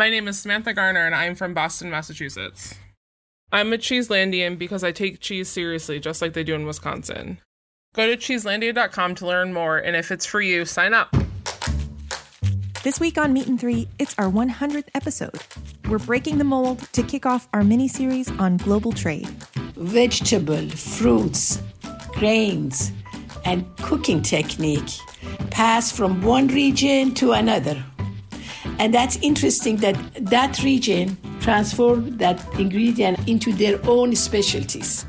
My name is Samantha Garner and I'm from Boston, Massachusetts. I'm a Cheeselandian because I take cheese seriously, just like they do in Wisconsin. Go to cheeselandia.com to learn more, and if it's for you, sign up. This week on Meat and Three, it's our 100th episode. We're breaking the mold to kick off our mini series on global trade. Vegetable, fruits, grains, and cooking technique pass from one region to another. And that's interesting that that region transformed that ingredient into their own specialties.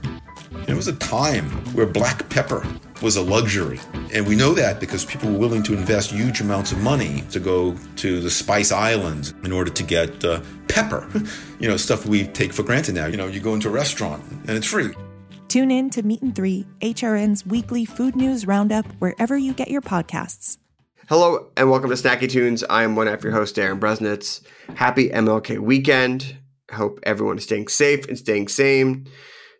There was a time where black pepper was a luxury. And we know that because people were willing to invest huge amounts of money to go to the Spice Islands in order to get uh, pepper. You know, stuff we take for granted now. You know, you go into a restaurant and it's free. Tune in to Meat and Three, HRN's weekly food news roundup, wherever you get your podcasts. Hello and welcome to Snacky Tunes. I am one of your host, Darin Bresnitz. Happy MLK weekend. Hope everyone is staying safe and staying sane.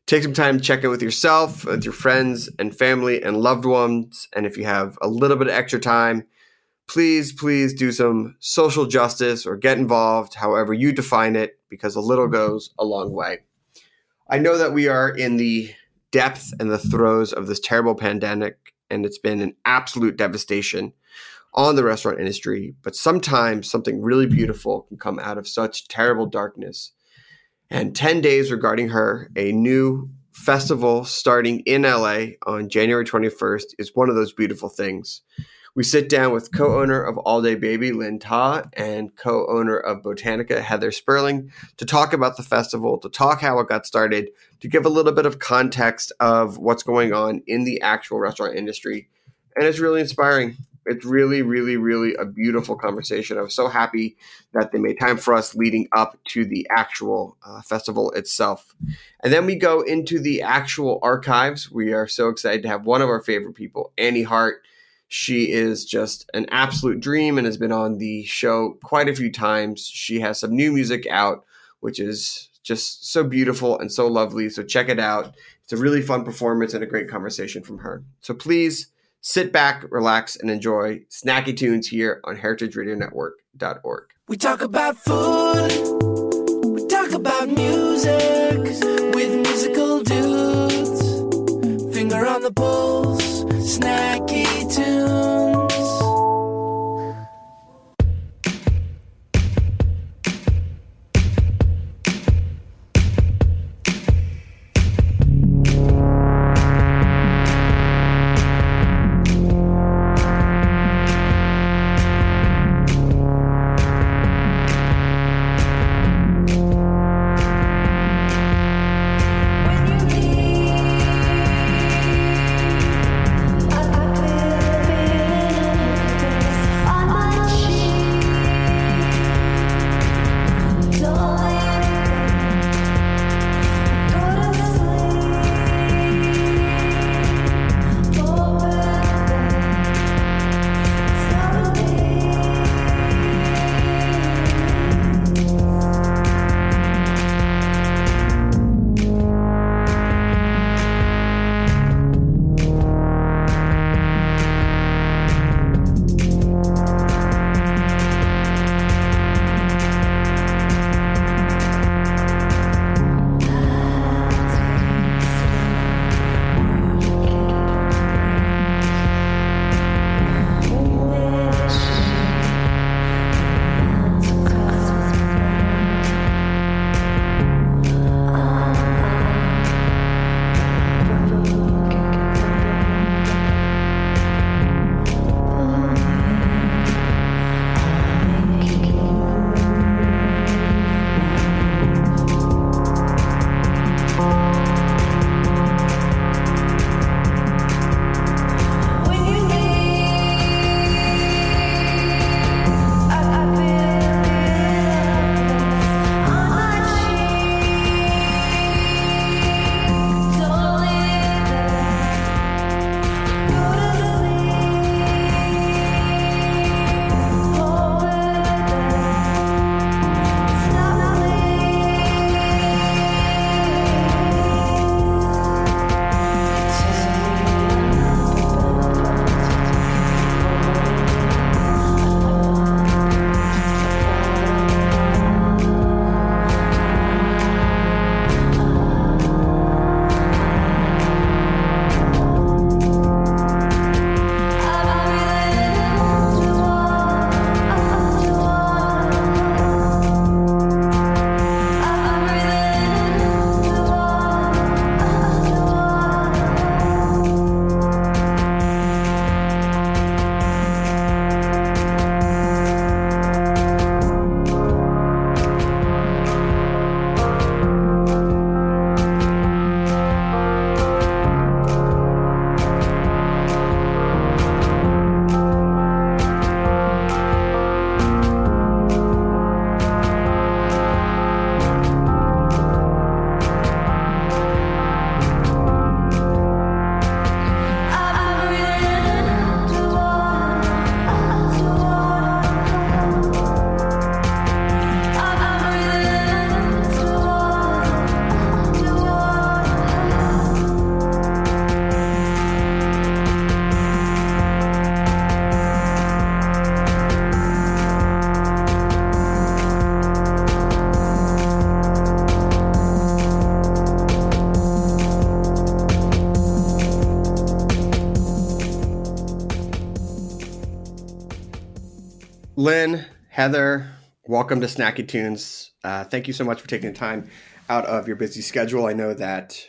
Take some time to check in with yourself, with your friends and family and loved ones. And if you have a little bit of extra time, please, please do some social justice or get involved, however you define it, because a little goes a long way. I know that we are in the depth and the throes of this terrible pandemic, and it's been an absolute devastation on the restaurant industry. But sometimes something really beautiful can come out of such terrible darkness. And 10 days regarding her, a new festival starting in LA on January 21st is one of those beautiful things. We sit down with co owner of All Day Baby, Lien Ta, and co owner of Botanica, Heather Sperling, to talk about the festival, to talk how it got started, to give a little bit of context of what's going on in the actual restaurant industry. And it's really inspiring. It's really, really, really a beautiful conversation. I was so happy that they made time for us leading up to the actual uh, festival itself. And then we go into the actual archives. We are so excited to have one of our favorite people, Annie Hart she is just an absolute dream and has been on the show quite a few times. She has some new music out, which is just so beautiful and so lovely. So check it out. It's a really fun performance and a great conversation from her. So please sit back, relax, and enjoy Snacky Tunes here on heritageradionetwork.org. We talk about food, we talk about music with musical dudes. Finger on the pulse, snacky tunes. Lien, Heather, welcome to Snacky Tunes. Uh, thank you so much for taking the time out of your busy schedule. I know that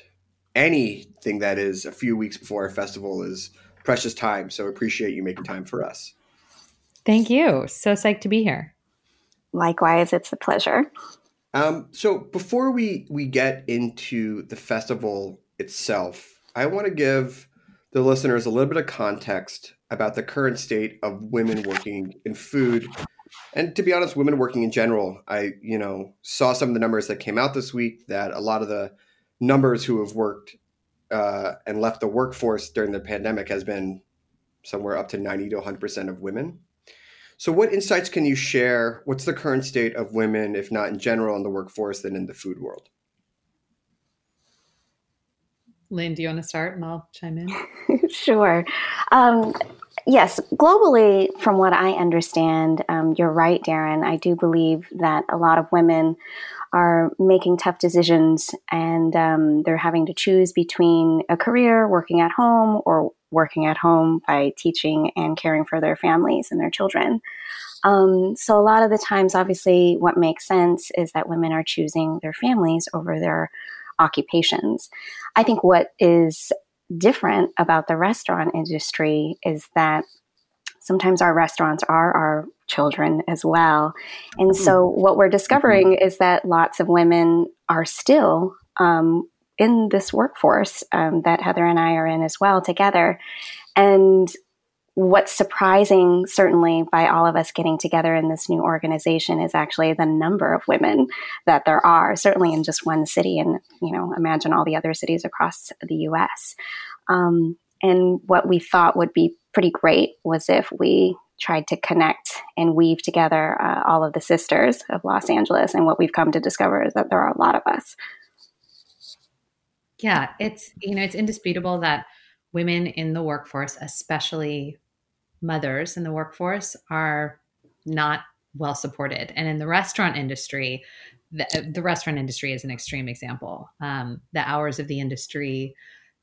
anything that is a few weeks before a festival is precious time, so appreciate you making time for us. Thank you. So psyched to be here. Likewise, it's a pleasure. Um, so before we we get into the festival itself, I want to give the listeners a little bit of context about the current state of women working in food. And to be honest women working in general i you know saw some of the numbers that came out this week that a lot of the numbers who have worked uh, and left the workforce during the pandemic has been somewhere up to 90 to 100% of women. So what insights can you share? What's the current state of women if not in general in the workforce than in the food world? Lien, do you want to start? And I'll chime in? sure. Um, yes, globally, from what I understand, um, you're right, Darin. I do believe that a lot of women are making tough decisions and um, they're having to choose between a career, working at home, or working at home by teaching and caring for their families and their children. Um, so, a lot of the times, obviously, what makes sense is that women are choosing their families over their occupations. I think what is different about the restaurant industry is that sometimes our restaurants are our children as well. And so, mm-hmm. what we're discovering is that lots of women are still um, in this workforce um, that Heather and I are in as well together. And what's surprising, certainly, by all of us getting together in this new organization is actually the number of women that there are, certainly in just one city. And, you know, imagine all the other cities across the US. Um, and what we thought would be pretty great was if we tried to connect and weave together uh, all of the sisters of Los Angeles. And what we've come to discover is that there are a lot of us. Yeah, it's, you know, it's indisputable that women in the workforce, especially mothers in the workforce are not well supported. And in the restaurant industry, the, the restaurant industry is an extreme example. Um, the hours of the industry,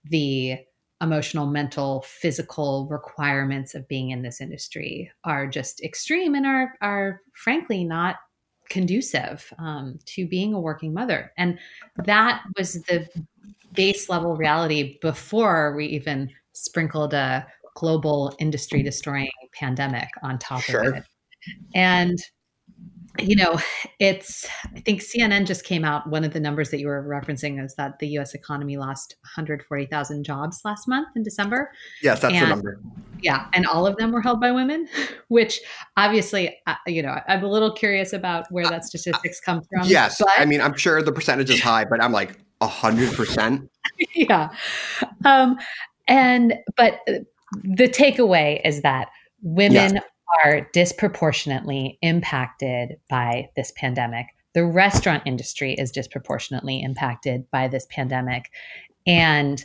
the emotional, mental, physical requirements of being in this industry are just extreme and are are frankly not conducive um, to being a working mother. And that was the base level reality before we even sprinkled a global industry destroying pandemic on top sure. of it. And you know, it's I think CNN just came out one of the numbers that you were referencing is that the US economy lost 140,000 jobs last month in December. Yes, that's and, the number. Yeah, and all of them were held by women, which obviously uh, you know, I'm a little curious about where that statistics come from. Yes. But, I mean, I'm sure the percentage is high, but I'm like 100%. yeah. Um and but the takeaway is that women yes. are disproportionately impacted by this pandemic. The restaurant industry is disproportionately impacted by this pandemic. And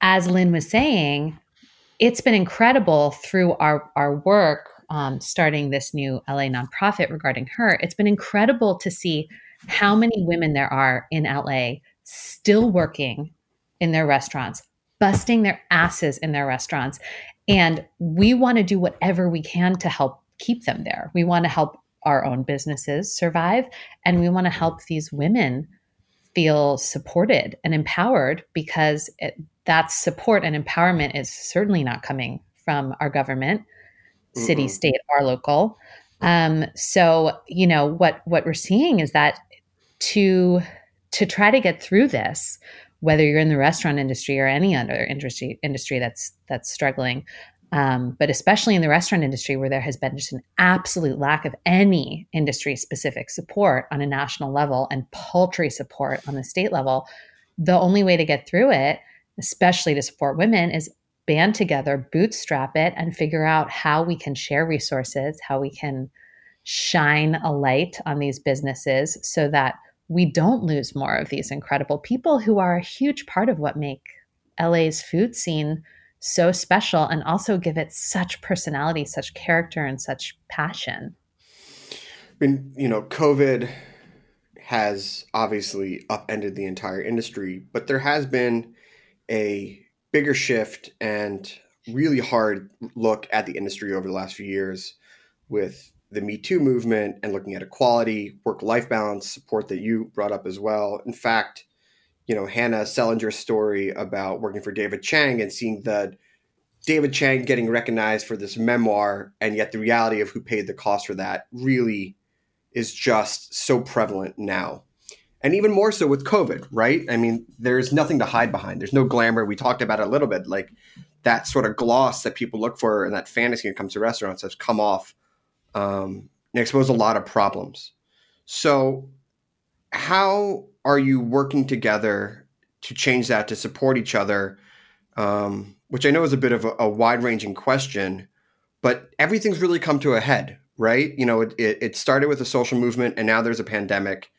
as Lien was saying, it's been incredible through our, our work um, starting this new LA nonprofit regarding her. It's been incredible to see how many women there are in LA still working in their restaurants, busting their asses in their restaurants. And we want to do whatever we can to help keep them there. We want to help our own businesses survive. And we want to help these women feel supported and empowered because it, that support and empowerment is certainly not coming from our government, mm-hmm. city, state, or local. Um, so, you know, what what we're seeing is that to to try to get through this, whether you're in the restaurant industry or any other industry industry that's that's struggling. Um, but especially in the restaurant industry, where there has been just an absolute lack of any industry specific support on a national level and paltry support on the state level, the only way to get through it, especially to support women, is band together, bootstrap it, and figure out how we can share resources, how we can shine a light on these businesses so that we don't lose more of these incredible people who are a huge part of what make LA's food scene so special and also give it such personality, such character, and such passion. I mean, you know, COVID has obviously upended the entire industry, but there has been a bigger shift and really hard look at the industry over the last few years with the Me Too movement and looking at equality, work life balance, support that you brought up as well. In fact, you know, Hannah Selinger's story about working for David Chang and seeing the David Chang getting recognized for this memoir, and yet the reality of who paid the cost for that really is just so prevalent now. And even more so with COVID, right? I mean, there's nothing to hide behind. There's no glamour. We talked about it a little bit, like that sort of gloss that people look for and that fantasy when it comes to restaurants has come off um, and exposed a lot of problems. So, how are you working together to change that to support each other? Um, which I know is a bit of a, a wide ranging question, but everything's really come to a head, right? You know, it, it, it started with a social movement and now there's a pandemic,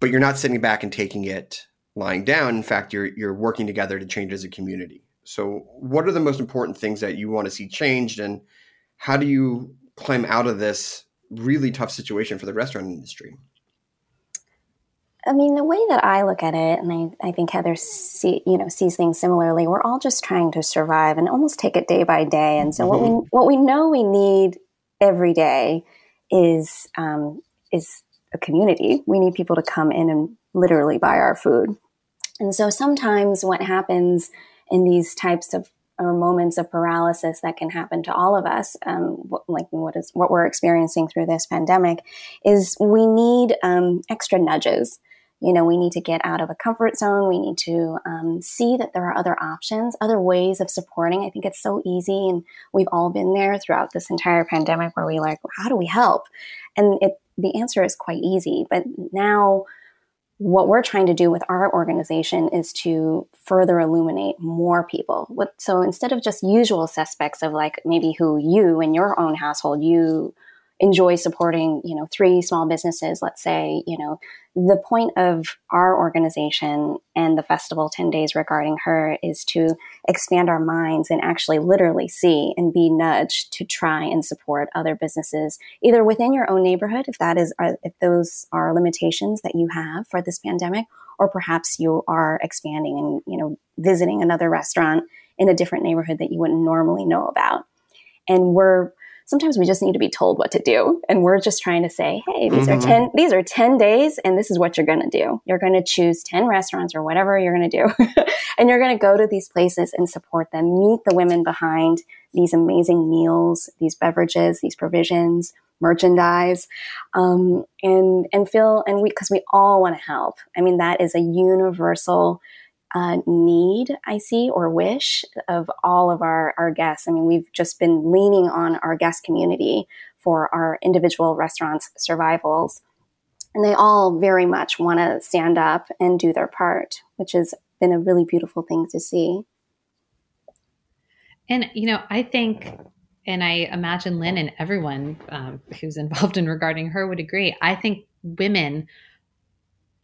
but you're not sitting back and taking it lying down. In fact, you're, you're working together to change as a community. So, what are the most important things that you want to see changed, and how do you climb out of this really tough situation for the restaurant industry? I mean, the way that I look at it, and I, I think Heather see, you know sees things similarly. We're all just trying to survive and almost take it day by day. And so, mm-hmm. what we what we know we need every day is um, is a community. We need people to come in and literally buy our food. And so, sometimes what happens in these types of or moments of paralysis that can happen to all of us, um, like what is what we're experiencing through this pandemic, is we need um, extra nudges. You know, we need to get out of a comfort zone. We need to um, see that there are other options, other ways of supporting. I think it's so easy, and we've all been there throughout this entire pandemic, where we like, how do we help? And it, the answer is quite easy. But now what we're trying to do with our organization is to further illuminate more people. What, so instead of just usual suspects of like maybe who you in your own household you enjoy supporting, you know, three small businesses, let's say, you know, the point of our organization and the festival 10 days regarding her is to expand our minds and actually literally see and be nudged to try and support other businesses either within your own neighborhood if that is uh, if those are limitations that you have for this pandemic or perhaps you are expanding and you know visiting another restaurant in a different neighborhood that you wouldn't normally know about. And we're sometimes we just need to be told what to do. And we're just trying to say, hey, these mm-hmm. are 10, these are 10 days and this is what you're going to do. You're going to choose 10 restaurants or whatever you're going to do. and you're going to go to these places and support them, meet the women behind these amazing meals, these beverages, these provisions, merchandise, um, and, and feel, and we, cause we all want to help. I mean, that is a universal uh, need I see or wish of all of our, our guests. I mean, we've just been leaning on our guest community for our individual restaurants' survivals. And they all very much want to stand up and do their part, which has been a really beautiful thing to see. And, you know, I think, and I imagine Lien and everyone um, who's involved in regarding her would agree, I think women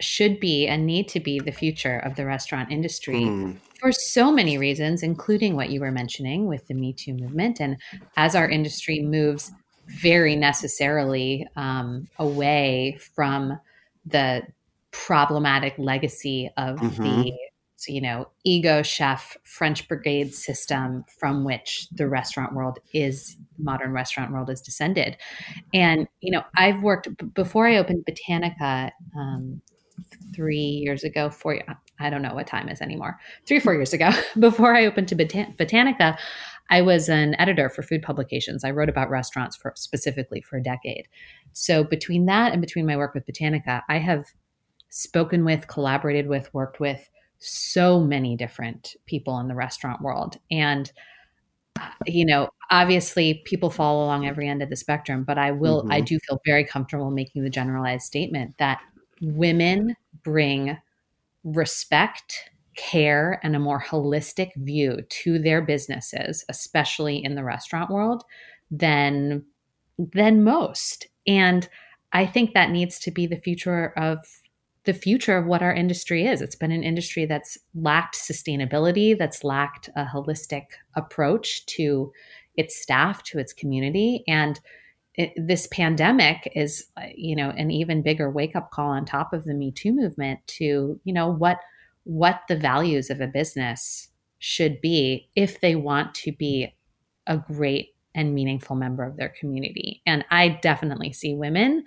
should be and need to be the future of the restaurant industry mm. for so many reasons, including what you were mentioning with the Me Too movement. And as our industry moves very necessarily um, away from the problematic legacy of mm-hmm. the you know ego chef french brigade system from which the restaurant world is modern restaurant world is descended and you know i've worked before i opened botanica um, three years ago, four, I don't know what time is anymore, three or four years ago, before I opened to Botan- Botanica, I was an editor for food publications. I wrote about restaurants for specifically for a decade. So between that and between my work with Botanica, I have spoken with, collaborated with, worked with so many different people in the restaurant world. And you know, obviously people fall along every end of the spectrum, but I will, mm-hmm. I do feel very comfortable making the generalized statement that women bring respect, care, and a more holistic view to their businesses, especially in the restaurant world, than than most. And I think that needs to be the future of the future of what our industry is. It's been an industry that's lacked sustainability, that's lacked a holistic approach to its staff, to its community, and it, this pandemic is uh, you know an even bigger wake up call on top of the me too movement to you know what what the values of a business should be if they want to be a great and meaningful member of their community. And I definitely see women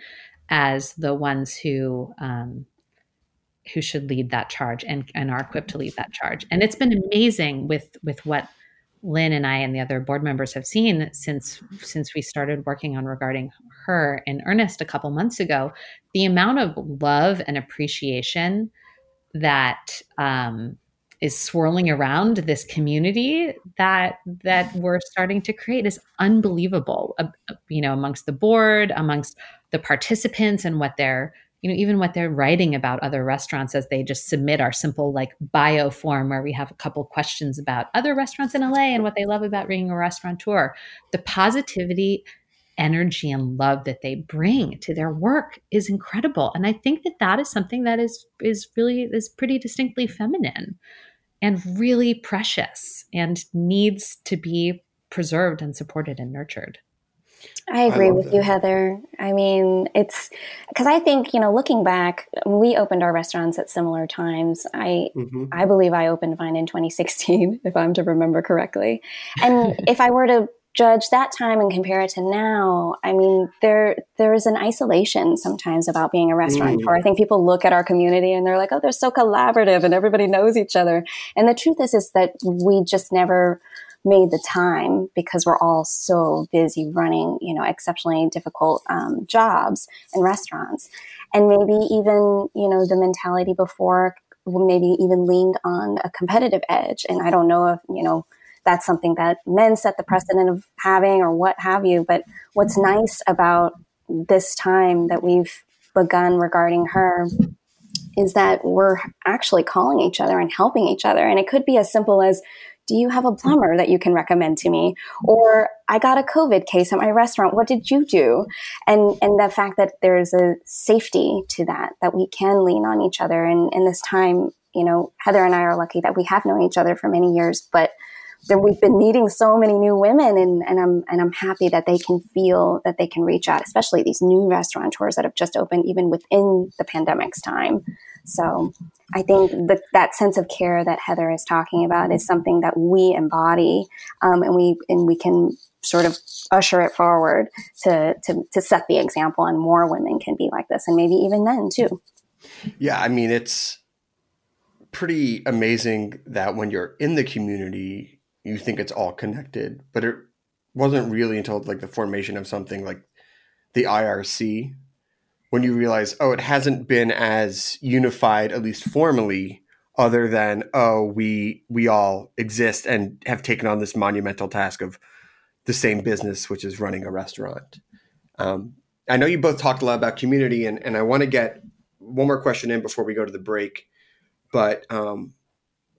as the ones who um, who should lead that charge and, and are equipped to lead that charge. And it's been amazing with with what Lien and I and the other board members have seen since since we started working on regarding her in earnest a couple months ago. The amount of love and appreciation that um, is swirling around this community that that we're starting to create is unbelievable. Uh, you know, amongst the board, amongst the participants, and what they're you know even what they're writing about other restaurants as they just submit our simple like bio form where we have a couple questions about other restaurants in LA and what they love about being a restaurateur. The positivity energy and love that they bring to their work is incredible and i think that that is something that is is really is pretty distinctly feminine and really precious and needs to be preserved and supported and nurtured I agree I with that. you, Heather. I mean, it's because I think you know, looking back, we opened our restaurants at similar times. I mm-hmm. I believe I opened mine in 2016, if I'm to remember correctly. And if I were to judge that time and compare it to now, I mean, there there is an isolation sometimes about being a restaurateur. Mm. I think people look at our community and they're like, "Oh, they're so collaborative and everybody knows each other." And the truth is, is that we just never made the time because we're all so busy running, you know, exceptionally difficult um, jobs in restaurants, and maybe even you know the mentality before maybe even leaned on a competitive edge. And I don't know if you know that's something that men set the precedent of having or what have you. But what's nice about this time that we've begun regarding her is that we're actually calling each other and helping each other. And it could be as simple as, do you have a mm-hmm. plumber that you can recommend to me? Or I got a COVID case at my restaurant. What did you do? And and the fact that there's a safety to that, that we can lean on each other. And in this time, you know, Heather and I are lucky that we have known each other for many years, but then we've been meeting so many new women and, and I'm and I'm happy that they can feel that they can reach out, especially these new restaurateurs that have just opened even within the pandemic's time. So I think that that sense of care that Heather is talking about is something that we embody um, and we and we can sort of usher it forward to, to to set the example and more women can be like this and maybe even men too. Yeah, I mean it's pretty amazing that when you're in the community you think it's all connected, but it wasn't really until like the formation of something like the IRC when you realize, oh, it hasn't been as unified, at least formally, other than oh, we we all exist and have taken on this monumental task of the same business, which is running a restaurant. Um, I know you both talked a lot about community, and, and I want to get one more question in before we go to the break. But um,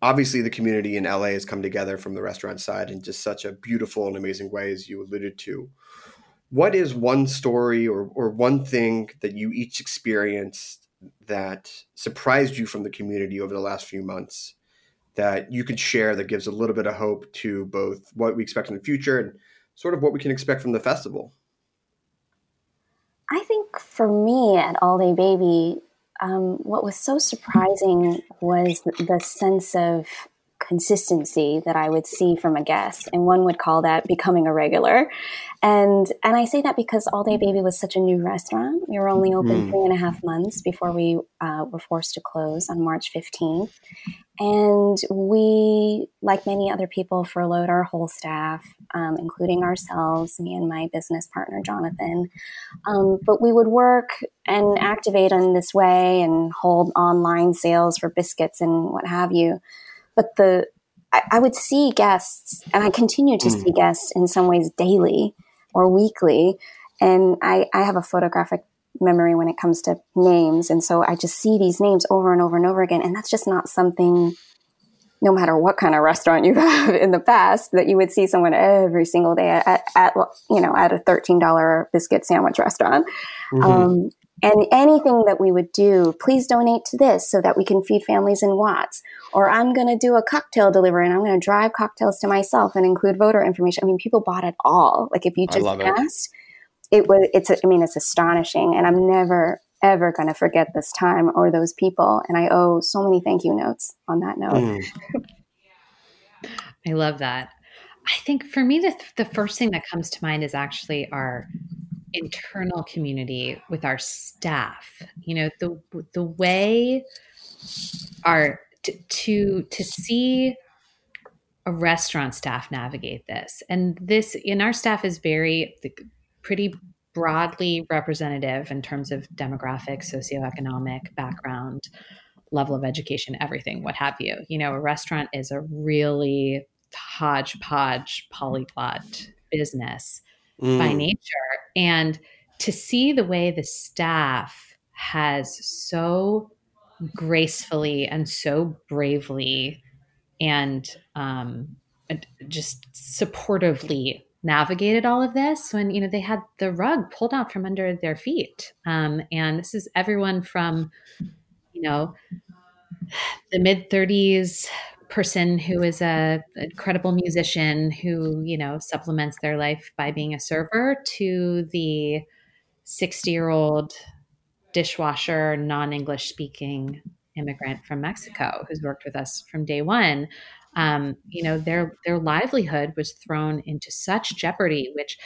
obviously the community in LA has come together from the restaurant side in just such a beautiful and amazing way, as you alluded to. What is one story or, or one thing that you each experienced that surprised you from the community over the last few months that you could share that gives a little bit of hope to both what we expect in the future and sort of what we can expect from the festival? I think for me at All Day Baby, um, what was so surprising was the sense of consistency that I would see from a guest, and one would call that becoming a regular. And and I say that because All Day Baby was such a new restaurant. We were only open mm. three and a half months before we uh, were forced to close on March 15th. And we, like many other people, furloughed our whole staff, um, including ourselves, me and my business partner, Jonathan. Um, but we would work and activate in this way and hold online sales for biscuits and what have you. But the I, I would see guests, and I continue to mm. see guests in some ways daily or weekly. And I, I have a photographic memory when it comes to names. And so I just see these names over and over and over again. And that's just not something, no matter what kind of restaurant you have in the past, that you would see someone every single day at, at you know, at a $13 biscuit sandwich restaurant. Mm-hmm. Um, and anything that we would do, please donate to this so that we can feed families in Watts. Or I'm going to do a cocktail delivery and I'm going to drive cocktails to myself and include voter information. I mean, people bought it all. Like if you just asked, it. it was, it's, I mean, it's astonishing. And I'm never, ever going to forget this time or those people. And I owe so many thank you notes on that note. Mm. I love that. I think for me, the, the first thing that comes to mind is actually our internal community with our staff. You know, the the way our to to, to see a restaurant staff navigate this, and this in our staff is very pretty broadly representative in terms of demographic, socioeconomic background, level of education, everything, what have you. You know, a restaurant is a really hodgepodge polyglot business mm. by nature. And to see the way the staff has so gracefully and so bravely and um, just supportively navigated all of this when you know they had the rug pulled out from under their feet um, and this is everyone from you know the mid 30s person who is a, a credible musician who you know supplements their life by being a server to the 60 year old dishwasher non-english speaking immigrant from mexico who's worked with us from day one. Um, you know their their livelihood was thrown into such jeopardy which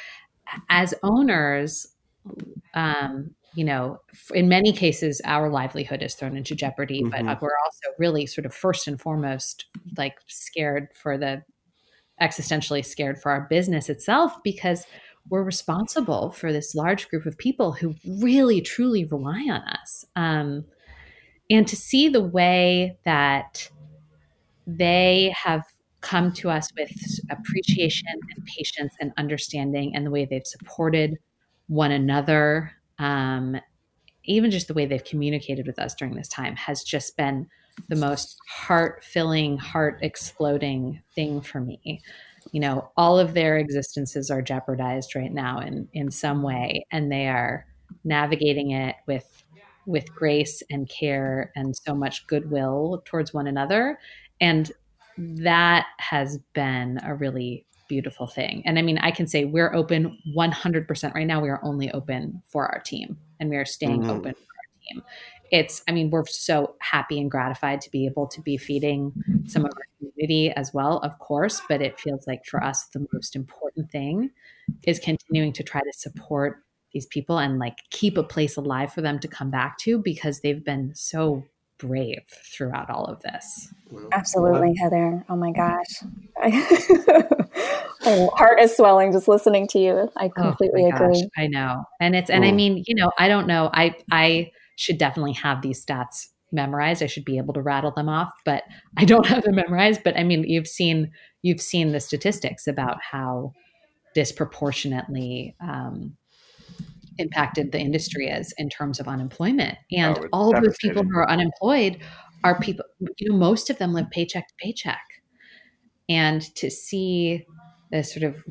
as owners um, you know, in many cases, our livelihood is thrown into jeopardy, mm-hmm. but we're also really sort of first and foremost like scared for the existentially scared for our business itself because we're responsible for this large group of people who really truly rely on us. Um, and to see the way that they have come to us with appreciation and patience and understanding and the way they've supported one another um, even just the way they've communicated with us during this time has just been the most heart filling, heart exploding thing for me. You know, all of their existences are jeopardized right now in in some way, and they are navigating it with with grace and care and so much goodwill towards one another. And that has been a really beautiful thing. And I mean, I can say we're open 100% right now. We are only open for our team and we are staying mm-hmm. open for our team. It's, I mean, we're so happy and gratified to be able to be feeding some of our community as well, of course. But it feels like for us, the most important thing is continuing to try to support these people and like keep a place alive for them to come back to because they've been so brave throughout all of this. Absolutely, Heather. Oh my gosh. my heart is swelling just listening to you. I oh completely oh agree. Gosh, I know. And it's and I mean, you know, I don't know. I I should definitely have these stats memorized. I should be able to rattle them off, but I don't have them memorized. But I mean, you've seen you've seen the statistics about how disproportionately um, impacted the industry is in terms of unemployment. And oh, all those people who are unemployed are people, you know, most of them live paycheck to paycheck. And to see the sort of,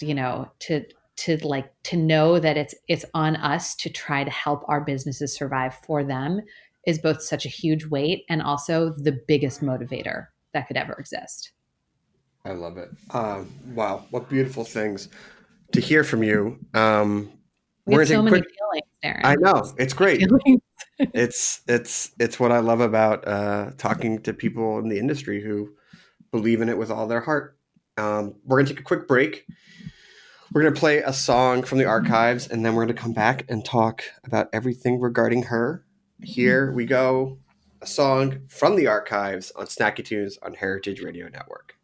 you know, to to like to know that it's it's on us to try to help our businesses survive for them is both such a huge weight and also the biggest motivator that could ever exist. I love it. Um, wow, what beautiful things to hear from you. Um, we have so many quick, feelings, Darin. I know it's great. it's it's it's what I love about uh, talking to people in the industry who believe in it with all their heart. Um, we're gonna take a quick break. We're gonna play a song from the archives, and then we're gonna come back and talk about everything regarding her. Here we go. A song from the archives on Snacky Tunes on Heritage Radio Network.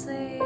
sleep.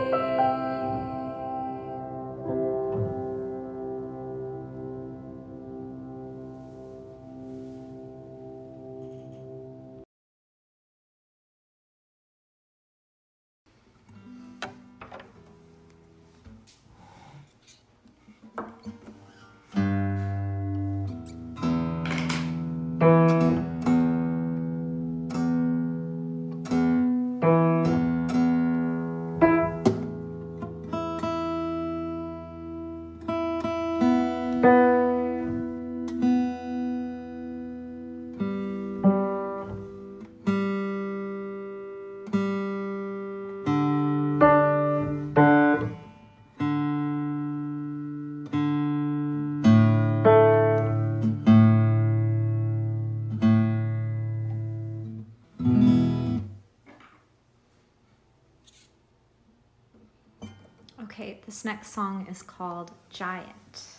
This next song is called Giant.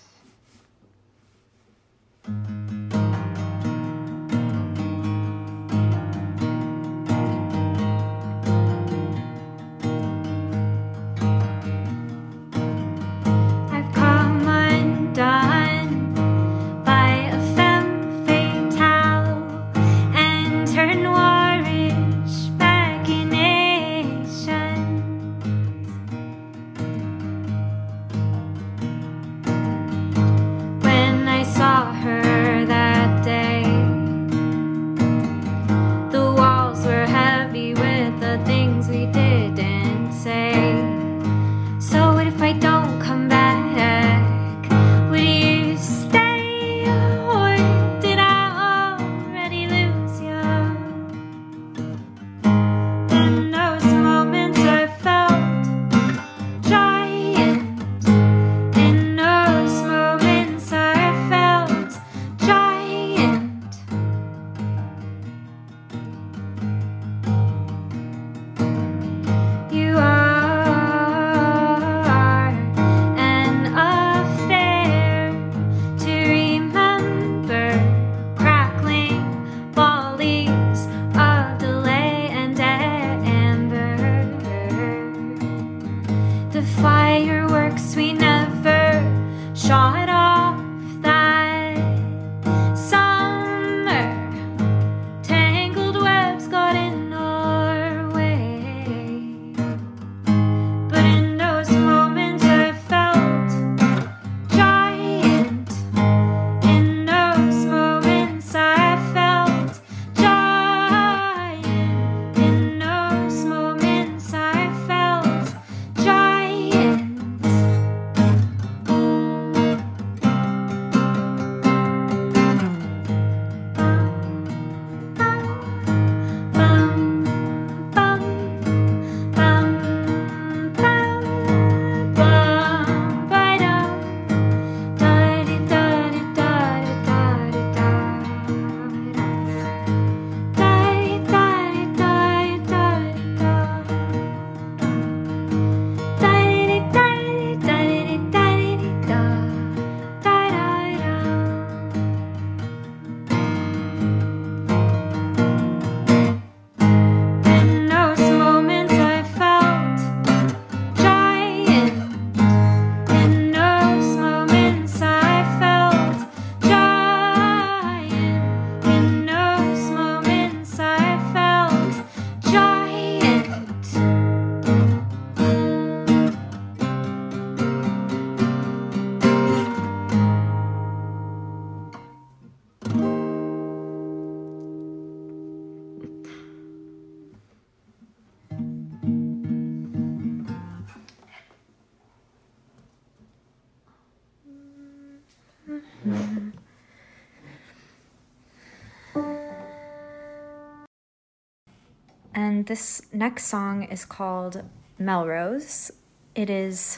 This next song is called Melrose. It is.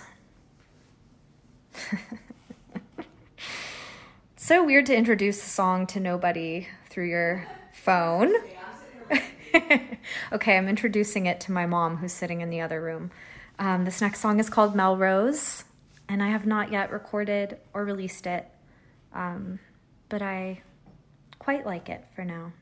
so weird to introduce the song to nobody through your phone. okay, I'm introducing it to my mom who's sitting in the other room. Um, this next song is called Melrose, and I have not yet recorded or released it, um, but I quite like it for now.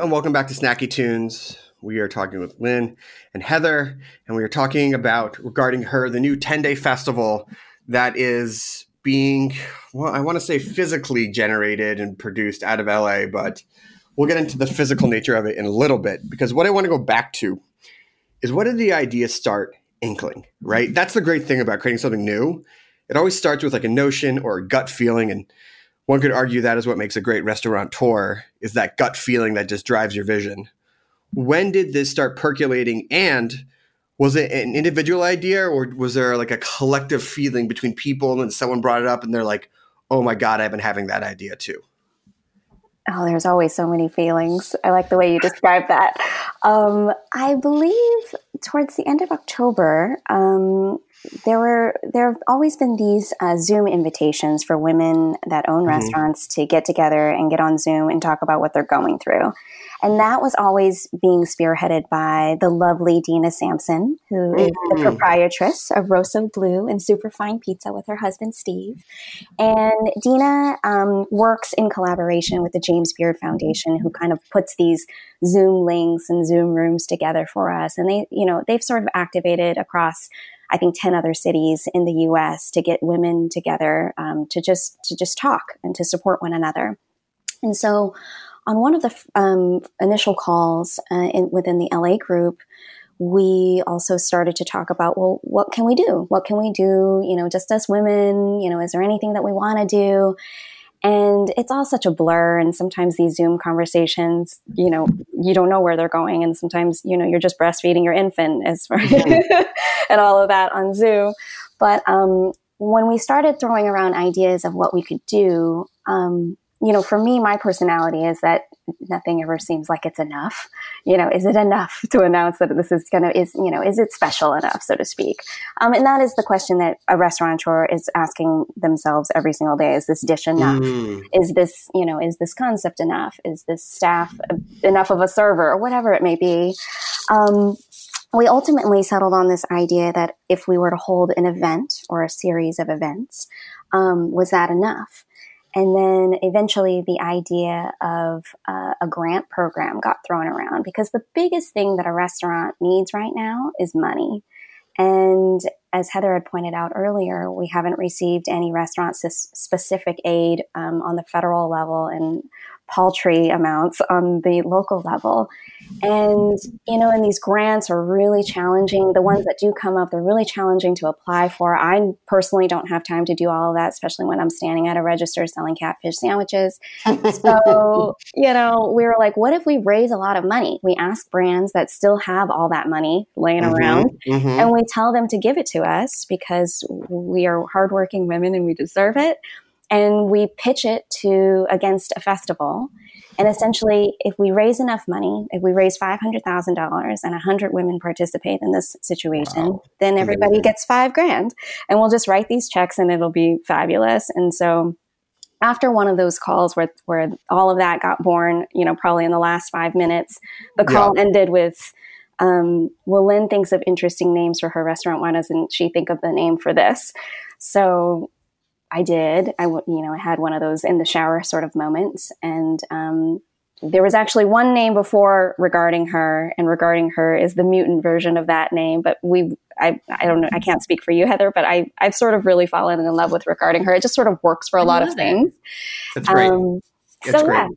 And welcome back to Snacky Tunes. We are talking with Lien and Heather, and we are talking about regarding her the new 10 day festival that is being, well, I want to say physically generated and produced out of LA, but we'll get into the physical nature of it in a little bit because what I want to go back to is what did the idea start inkling, right? That's the great thing about creating something new. It always starts with like a notion or a gut feeling and one could argue that is what makes a great restaurateur is that gut feeling that just drives your vision. When did this start percolating and was it an individual idea or was there like a collective feeling between people and someone brought it up and they're like, "Oh my god, I've been having that idea too." Oh, there's always so many feelings. I like the way you describe that. Um, I believe towards the end of October, um, there were there have always been these uh, Zoom invitations for women that own Mhm. restaurants to get together and get on Zoom and talk about what they're going through. And that was always being spearheaded by the lovely Dina Samson, who is the Mm. proprietress of Rossoblu and Superfine Pizza with her husband Steve. And Dina um, works in collaboration with the James Beard Foundation, who kind of puts these Zoom links and Zoom rooms together for us. And they, you know, they've sort of activated across, I think, ten other cities in the U.S. to get women together um, to just to just talk and to support one another. And so, on one of the um, initial calls uh, in, within the LA group, we also started to talk about well what can we do what can we do you know just as women you know is there anything that we want to do and it's all such a blur and sometimes these zoom conversations you know you don't know where they're going and sometimes you know you're just breastfeeding your infant as and all of that on zoom. But um, when we started throwing around ideas of what we could do um, you know, for me, my personality is that nothing ever seems like it's enough. You know, is it enough to announce that this is gonna is you know is it special enough, so to speak? Um, and that is the question that a restaurateur is asking themselves every single day: Is this dish enough? Mm. Is this you know is this concept enough? Is this staff enough of a server or whatever it may be? Um, we ultimately settled on this idea that if we were to hold an event or a series of events, um, was that enough? And then eventually the idea of uh, a grant program got thrown around because the biggest thing that a restaurant needs right now is money. And as Heather had pointed out earlier, we haven't received any restaurant specific aid um, on the federal level and paltry amounts on the local level. And, you know, and these grants are really challenging. The ones that do come up, they're really challenging to apply for. I personally don't have time to do all of that, especially when I'm standing at a register selling catfish sandwiches. so, you know, we were like, what if we raise a lot of money? We ask brands that still have all that money laying Mhm, around mhm. and we tell them to give it to us because we are hardworking women and we deserve it and we pitch it to against a festival and essentially if we raise enough money if we raise $500000 and 100 women participate in this situation then everybody Amazing. gets five grand and we'll just write these checks and it'll be fabulous and so after one of those calls where, where all of that got born you know probably in the last five minutes the call ended with um, well, Lien thinks of interesting names for her restaurant. Why doesn't she think of the name for this? So I did. I, you know, I had one of those in the shower sort of moments. And um, there was actually one name before regarding her, and regarding her is the mutant version of that name. But we, I, I don't know, I can't speak for you, Heather, but I, I've sort of really fallen in love with regarding her. It just sort of works for a I lot of it. things. That's great. Um, That's so great. yeah,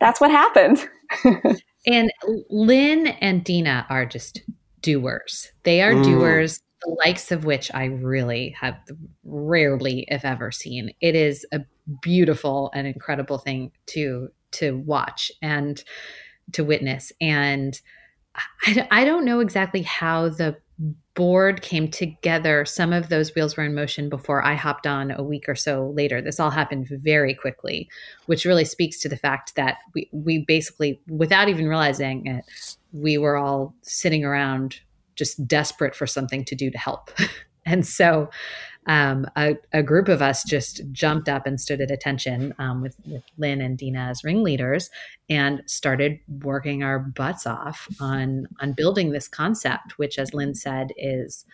that's what happened. And Lien and Dina are just doers. They are Mm. doers, the likes of which I really have rarely, if ever, seen. It is a beautiful and incredible thing to to watch and to witness. And I, I don't know exactly how the board came together. Some of those wheels were in motion before I hopped on a week or so later. This all happened very quickly, which really speaks to the fact that we, we basically, without even realizing it, we were all sitting around just desperate for something to do to help. and so um, a, a group of us just jumped up and stood at attention um, with, with Lien and Dina as ringleaders and started working our butts off on on building this concept, which, as Lynn said, is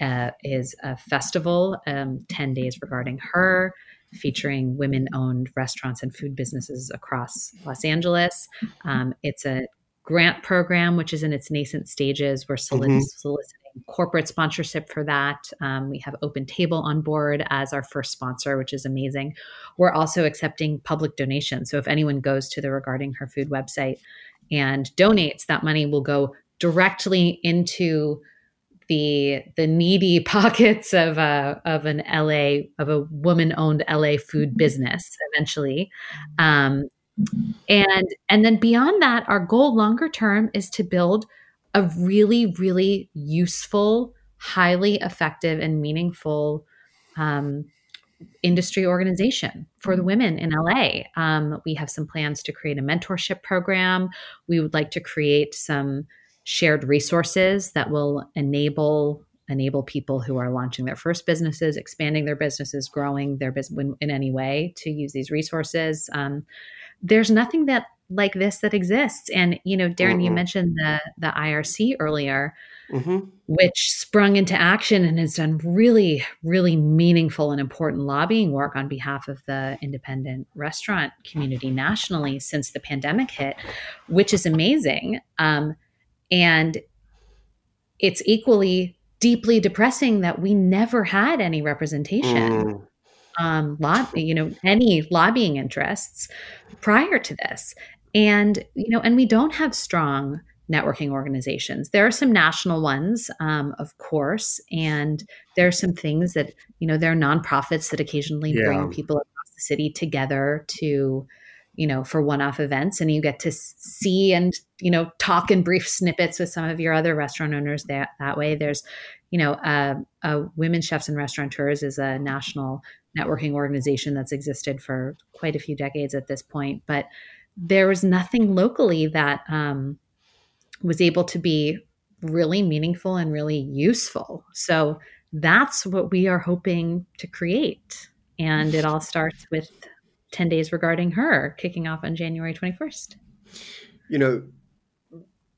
uh, is a festival, um, ten days regarding her, featuring women-owned restaurants and food businesses across Los Angeles. Um, it's a grant program, which is in its nascent stages. We're solic- Mhm. soliciting corporate sponsorship for that. Um, we have Open Table on board as our first sponsor, which is amazing. We're also accepting public donations. So if anyone goes to the Regarding Her Food website and donates, that money will go directly into the the needy pockets of a of an LA of a woman owned LA food business eventually. Um, and and then beyond that, our goal longer term is to build a really really useful, highly effective, and meaningful um, industry organization for the women in LA. Um, we have some plans to create a mentorship program. We would like to create some shared resources that will enable enable people who are launching their first businesses, expanding their businesses, growing their business in any way to use these resources. Um, there's nothing that like this that exists, and you know, Darin, you Mhm. mentioned the the IRC earlier hmm which sprung into action and has done really, really meaningful and important lobbying work on behalf of the independent restaurant community nationally since the pandemic hit, which is amazing. Um, and it's equally deeply depressing that we never had any representation Mm. Um, you know, any lobbying interests prior to this. And, you know, and we don't have strong networking organizations. There are some national ones, um, of course, and there are some things that, you know, there are nonprofits that occasionally Yeah. bring people across the city together to, you know, for one-off events, and you get to see and you know talk in brief snippets with some of your other restaurant owners that that way. There's, you know, uh, uh, Women Chefs and Restaurateurs is a national networking organization that's existed for quite a few decades at this point, but there was nothing locally that um, was able to be really meaningful and really useful. So that's what we are hoping to create. And it all starts with 10 days regarding her kicking off on January 21st. You know,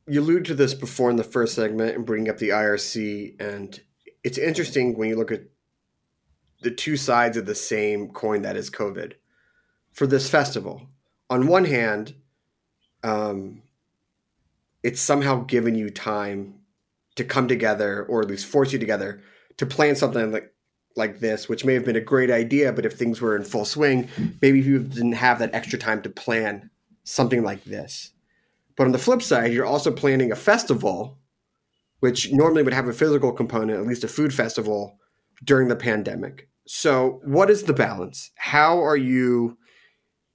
you alluded to this before in the first segment and bringing up the IRC, and it's interesting when you look at the two sides of the same coin that is COVID. For this festival, on one hand, um, it's somehow given you time to come together, or at least force you together, to plan something like like this, which may have been a great idea, but if things were in full swing, maybe you didn't have that extra time to plan something like this. But on the flip side, you're also planning a festival, which normally would have a physical component, at least a food festival, during the pandemic. So, what is the balance? How are you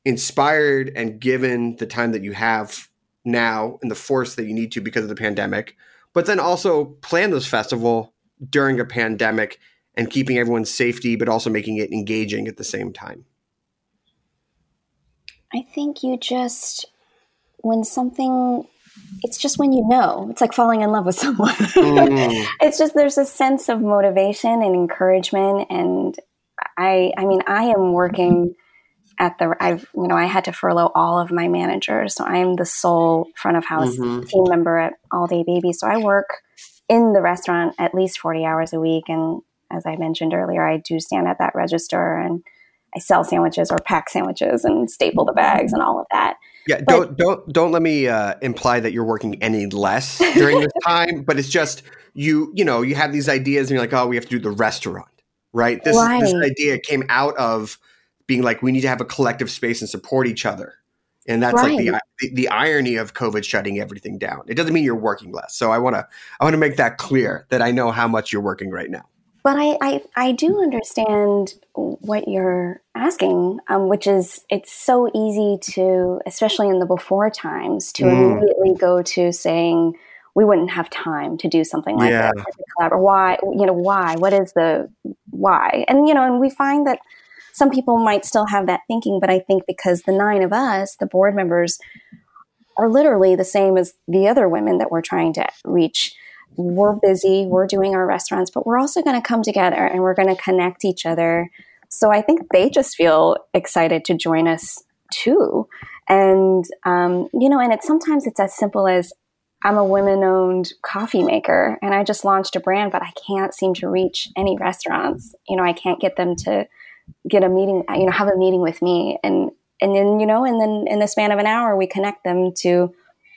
inspired and given the time that you have now and the force that you need to because of the pandemic, but then also plan this festival during a pandemic and keeping everyone's safety, but also making it engaging at the same time? I think you just, when something, it's just when you know, it's like falling in love with someone. Mm. it's just, there's a sense of motivation and encouragement. And I, I mean, I am working at the I've you know I had to furlough all of my managers, so I'm the sole front of house Mhm. team member at All Day Baby. So I work in the restaurant at least 40 hours a week, and as I mentioned earlier, I do stand at that register and I sell sandwiches or pack sandwiches and staple the bags and all of that. Yeah, don't don't don't let me uh, imply that you're working any less during this time, but it's just you you know you have these ideas and you're like, oh, we have to do the restaurant, right? This this idea came out of being like we need to have a collective space and support each other, and that's like the, the the irony of COVID shutting everything down. It doesn't mean you're working less. So I want to I want to make that clear that I know how much you're working right now. But I, I, I do understand what you're asking, um, which is it's so easy to, especially in the before times, to Mm. immediately go to saying we wouldn't have time to do something like Yeah. that. as a collab- Or why, you know, why? What is the why? And you know, and we find that some people might still have that thinking, but I think because the nine of us, the board members, are literally the same as the other women that we're trying to reach. We're busy, we're doing our restaurants, but we're also going to come together and we're going to connect each other. So I think they just feel excited to join us too. And, um, you know, and it's sometimes it's as simple as I'm a women owned coffee maker and I just launched a brand, but I can't seem to reach any restaurants. You know, I can't get them to get a meeting, you know, have a meeting with me. And, and then, you know, and then in the span of an hour, we connect them to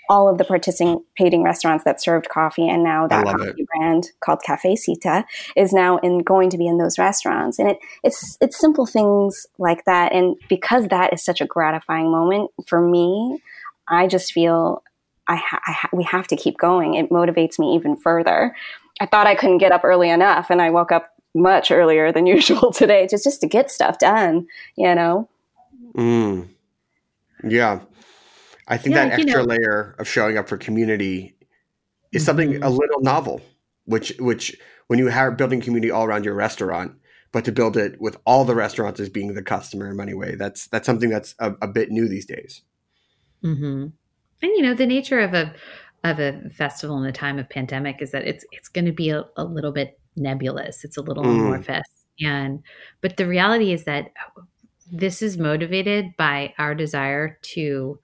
all of the participating restaurants that served coffee. And now that coffee brand called Cafe Cita is now in going to be in those restaurants. And it, it's, it's simple things like that. And because that is such a gratifying moment for me, I just feel I, ha- I ha- we have to keep going. It motivates me even further. I thought I couldn't get up early enough, and I woke up much earlier than usual today just just to get stuff done. You know, Mm. Yeah. I think Yeah, that you extra know- layer of showing up for community is something a little novel, which which when you are building community all around your restaurant, but to build it with all the restaurants as being the customer in many way, that's that's something that's a, a bit new these days. Mm-hmm. And you know, the nature of a of a festival in a time of pandemic is that it's it's going to be a, a little bit nebulous. It's a little Mm. amorphous, and but the reality is that this is motivated by our desire to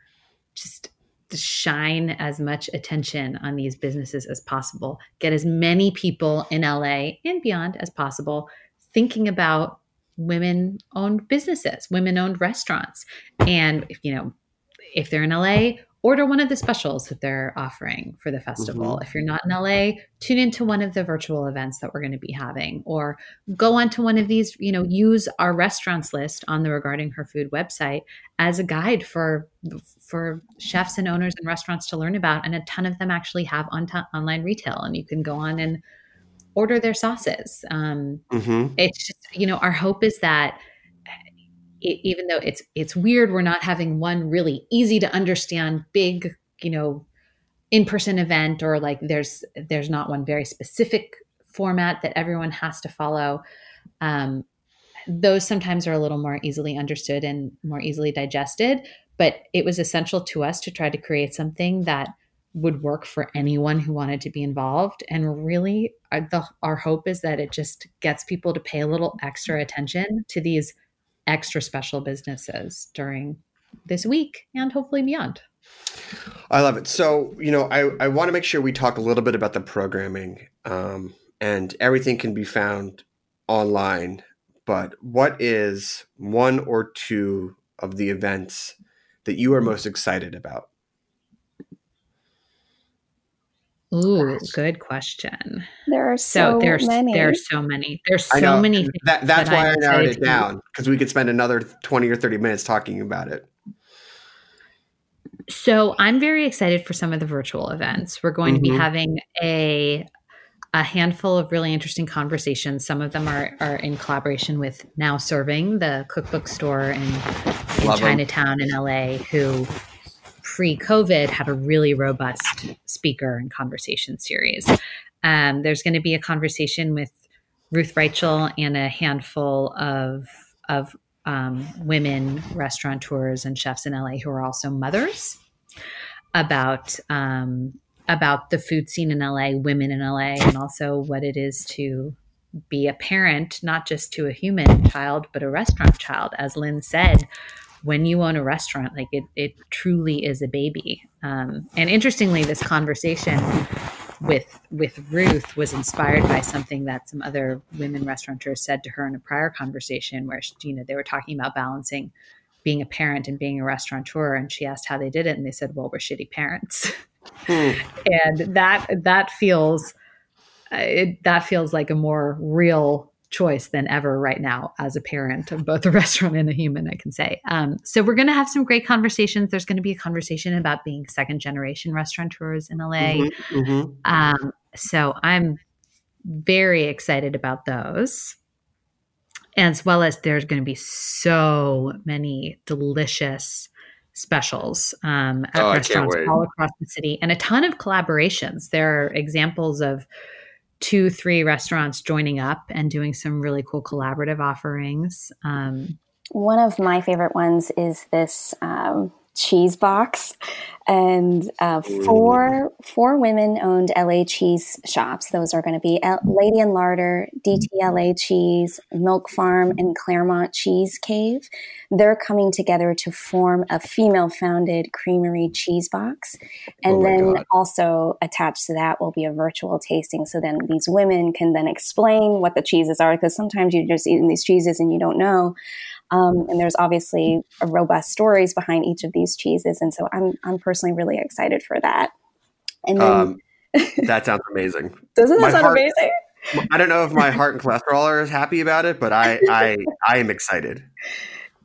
just shine as much attention on these businesses as possible, get as many people in LA and beyond as possible thinking about women owned businesses, women owned restaurants. And if you know, if they're in LA, order one of the specials that they're offering for the festival. If you're not in LA, tune into one of the virtual events that we're going to be having or go onto one of these, you know, use our restaurants list on the regarding her food website as a guide for for chefs and owners and restaurants to learn about and a ton of them actually have on online retail and you can go on and order their sauces. Um, Mm-hmm. it's just you know our hope is that e- even though it's it's weird we're not having one really easy to understand big you know in-person event or like there's there's not one very specific format that everyone has to follow. Um, those sometimes are a little more easily understood and more easily digested but it was essential to us to try to create something that would work for anyone who wanted to be involved. And really our, the, our hope is that it just gets people to pay a little extra attention to these extra special businesses during this week and hopefully beyond I love it. So, you know, I, I want to make sure we talk a little bit about the programming, um, and everything can be found online. But what is one or two of the events that you are most excited about? Ooh, good question. there are So, so, there's many. there's so many. There's I so know. many. Things That, that's that why I'm I narrowed it down because we could spend another 20 or 30 minutes talking about it. So I'm very excited for some of the virtual events. We're going to be Mhm. having a a handful of really interesting conversations. Some of them are, are in collaboration with Now Serving, the cookbook store in, in Love 'em. Chinatown in LA, who pre-COVID had a really robust speaker and conversation series. Um, there's going to be a conversation with Ruth Reichl and a handful of of um, women restaurateurs and chefs in LA who are also mothers about um, about the food scene in LA, women in LA, and also what it is to be a parent, not just to a human child, but a restaurant child. As Lien said, when you own a restaurant, like it, it truly is a baby. Um, and interestingly, this conversation with with Ruth was inspired by something that some other women restaurateurs said to her in a prior conversation, where she, you know they were talking about balancing being a parent and being a restaurateur, and she asked how they did it, and they said, "Well, we're shitty parents," hmm. and that that feels uh, it, that feels like a more real choice than ever right now as a parent of both a restaurant and a human, I can say. Um, so we're going to have some great conversations. There's going to be a conversation about being second generation restaurateurs in LA. Mm-hmm, mm-hmm. Um, so I'm very excited about those. As well as there's going to be so many delicious specials um, at oh, restaurants all across the city and a ton of collaborations. There are examples of two, three restaurants joining up and doing some really cool collaborative offerings. Um, One of my favorite ones is this um, cheese box, and uh, four four women owned LA cheese shops. Those are going to be L- Lady and Larder, DTLA Cheese, Milk Farm, and Claremont Cheese Cave. They're coming together to form a female founded creamery cheese box. And oh then God. also attached to that will be a virtual tasting. So then these women can then explain what the cheeses are because sometimes you're just eating these cheeses and you don't know. Um, and there's obviously robust stories behind each of these cheeses. And so I'm, I'm personally really excited for that. And then, um, that sounds amazing. Doesn't that my sound heart, amazing? I don't know if my heart and cholesterol are happy about it, but I, I, I am excited.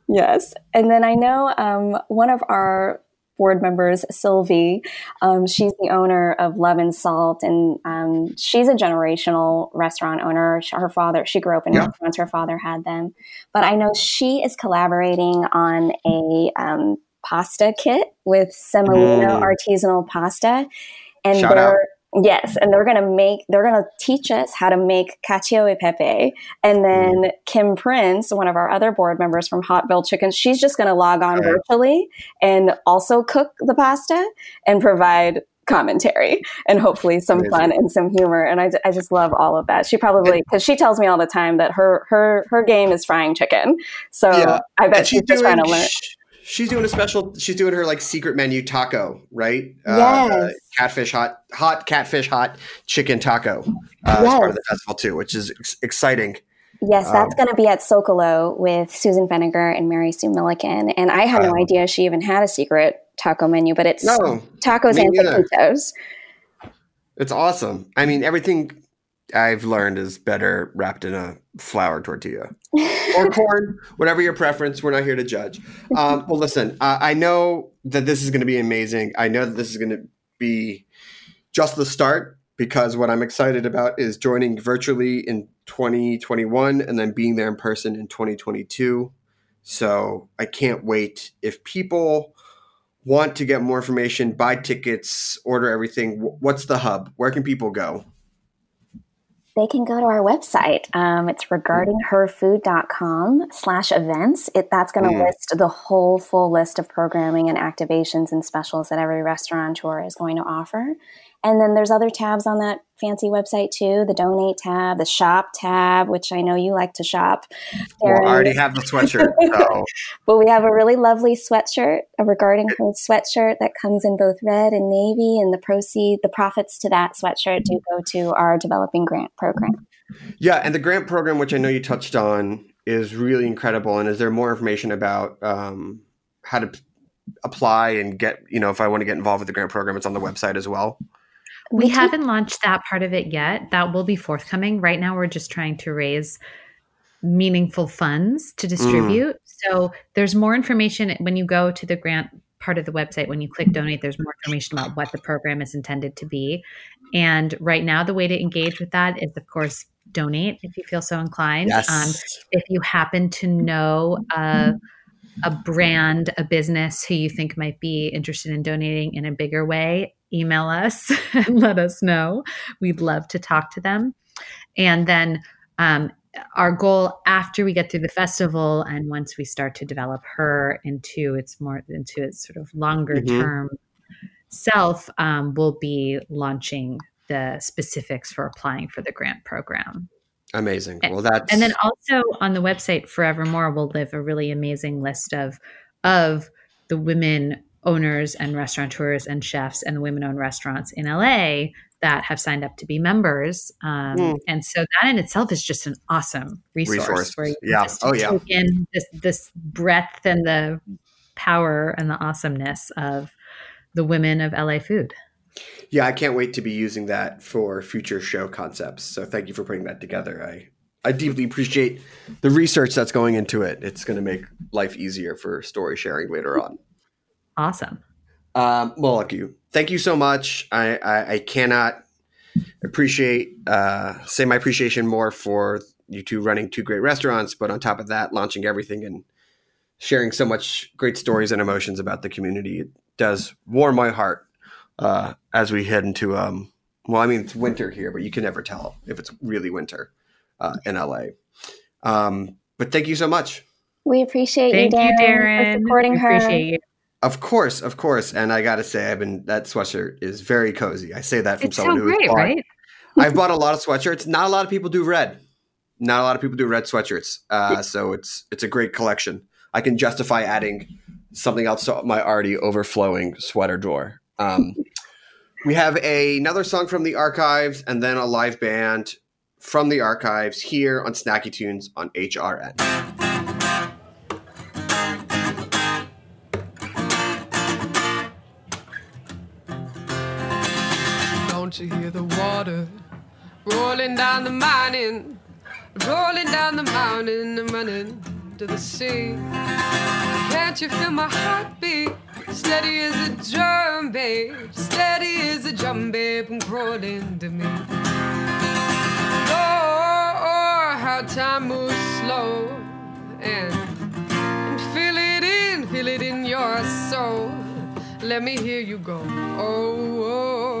Yes. And then I know um, one of our board members, Sylvie. Um, she's the owner of Love and Salt, and um, she's a generational restaurant owner. Her father, she grew up in yeah. restaurants. Her father had them, but I know she is collaborating on a um, pasta kit with semolina mm. artisanal pasta, and Shout they're. Out. Yes, and they're gonna make they're gonna teach us how to make cacio e pepe, and then mm. Kim Prince, one of our other board members from Hotville Chicken, she's just gonna log on virtually and also cook the pasta and provide commentary and hopefully some Amazing. fun and some humor. And I, I just love all of that. She probably because she tells me all the time that her her her game is frying chicken. So yeah. I bet she's, she's just trying to learn. She's doing a special. She's doing her like secret menu taco, right? Uh, yes. Uh, catfish hot, hot catfish hot chicken taco uh, yes. as part of the festival too, which is ex- exciting. Yes, that's um, going to be at Socalo with Susan Feniger and Mary Sue Milliken. And I had no um, idea she even had a secret taco menu, but it's no, tacos and taquitos. It's awesome. I mean, everything I've learned is better wrapped in a flour tortilla or corn, whatever your preference. We're not here to judge. Um, well, listen, uh, I know that this is going to be amazing. I know that this is going to be just the start because what I'm excited about is joining virtually in 2021 and then being there in person in 2022. So I can't wait. If people want to get more information, buy tickets, order everything, what's the hub? Where can people go? They can go to our website. Um, it's regardingherfood.com slash events. It, that's going to mm. list the whole full list of programming and activations and specials that every restaurateur is going to offer. And then there's other tabs on that fancy website too the donate tab, the shop tab, which I know you like to shop. Well, I already have the sweatshirt. So. but we have a really lovely sweatshirt, a regarding her sweatshirt that comes in both red and navy. And the proceed, the profits to that sweatshirt do go to our developing grant program. Yeah. And the grant program, which I know you touched on, is really incredible. And is there more information about um, how to apply and get, you know, if I want to get involved with the grant program, it's on the website as well? We haven't launched that part of it yet. That will be forthcoming. Right now, we're just trying to raise meaningful funds to mm. distribute. Mm. So there's more information when you go to the grant part of the website. When you click donate, there's more information about what the program is intended to be. And right now, the way to engage with that is, of course, donate if you feel so inclined. Yes. Um, if you happen to know a, a brand, a business who you think might be interested in donating in a bigger way, email us and let us know. We'd love to talk to them. And then um, our goal after we get through the festival and once we start to develop her into its more into its sort of longer mm-hmm. term self, um, will be launching the specifics for applying for the grant program. Amazing. Well, that's and then also on the website Forevermore will live a really amazing list of of the women owners and restaurateurs and chefs and the women owned restaurants in LA that have signed up to be members. Um, Mm. And so that in itself is just an awesome resource. Resource. Where you Yeah. Oh, yeah. take in this, this breadth and the power and the awesomeness of the women of LA food. Yeah, I can't wait to be using that for future show concepts. So thank you for putting that together. I I deeply appreciate the research that's going into it. It's going to make life easier for story sharing later on. Awesome. Um, well, look, you. Thank you so much. I, I, I cannot appreciate uh, say my appreciation more for you two running two great restaurants, but on top of that, launching everything and sharing so much great stories and emotions about the community. It does warm my heart uh, as we head into um. Well, I mean it's winter here, but you can never tell if it's really winter uh, in LA. Um, but thank you so much. We appreciate Thank you, you, Darin, Darin. for supporting We her. Of course, of course, and I gotta say, I've been that sweatshirt is very cozy. I say that from It's so someone who has great, bought- right? I've bought a lot of sweatshirts. Not a lot of people do red. Not a lot of people do red sweatshirts. Uh, so it's it's a great collection. I can justify adding something else to my already overflowing sweater drawer. Um, we have a, another song from the archives and then a live band from the archives here on Snacky Tunes on HRN. Rolling down the mountain, rolling down the mountain and running to the sea? Can't you feel my heartbeat? Steady as a drum, babe. Steady as a drum, babe, and crawling to me. Oh, how time moves slow and, and feel it in, feel it in your soul. Let me hear you go. Oh, oh, oh,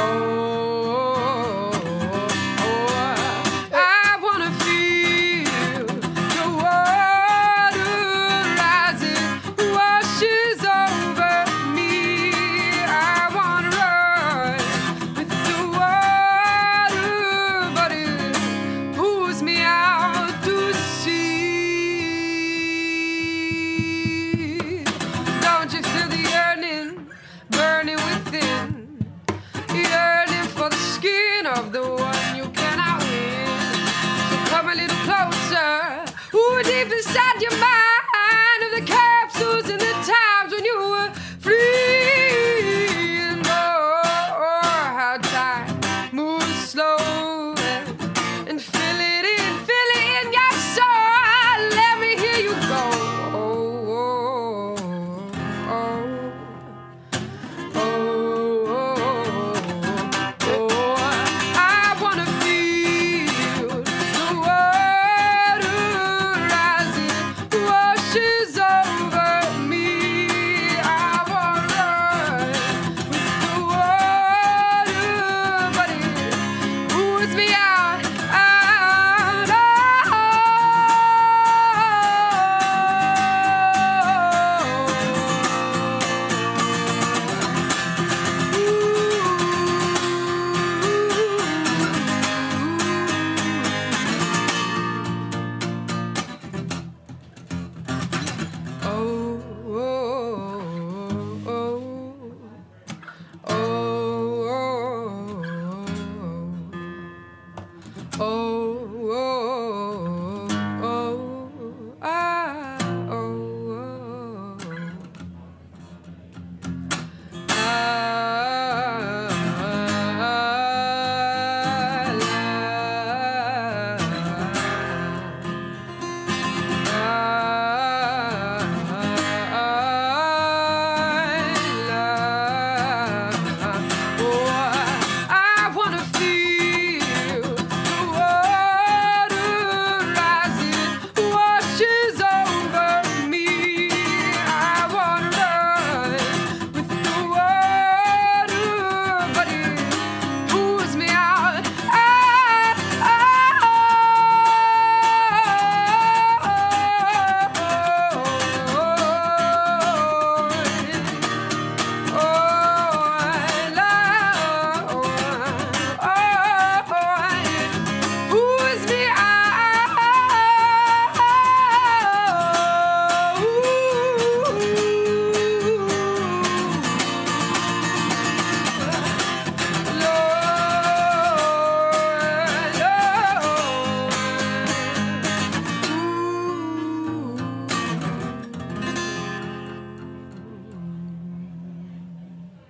oh,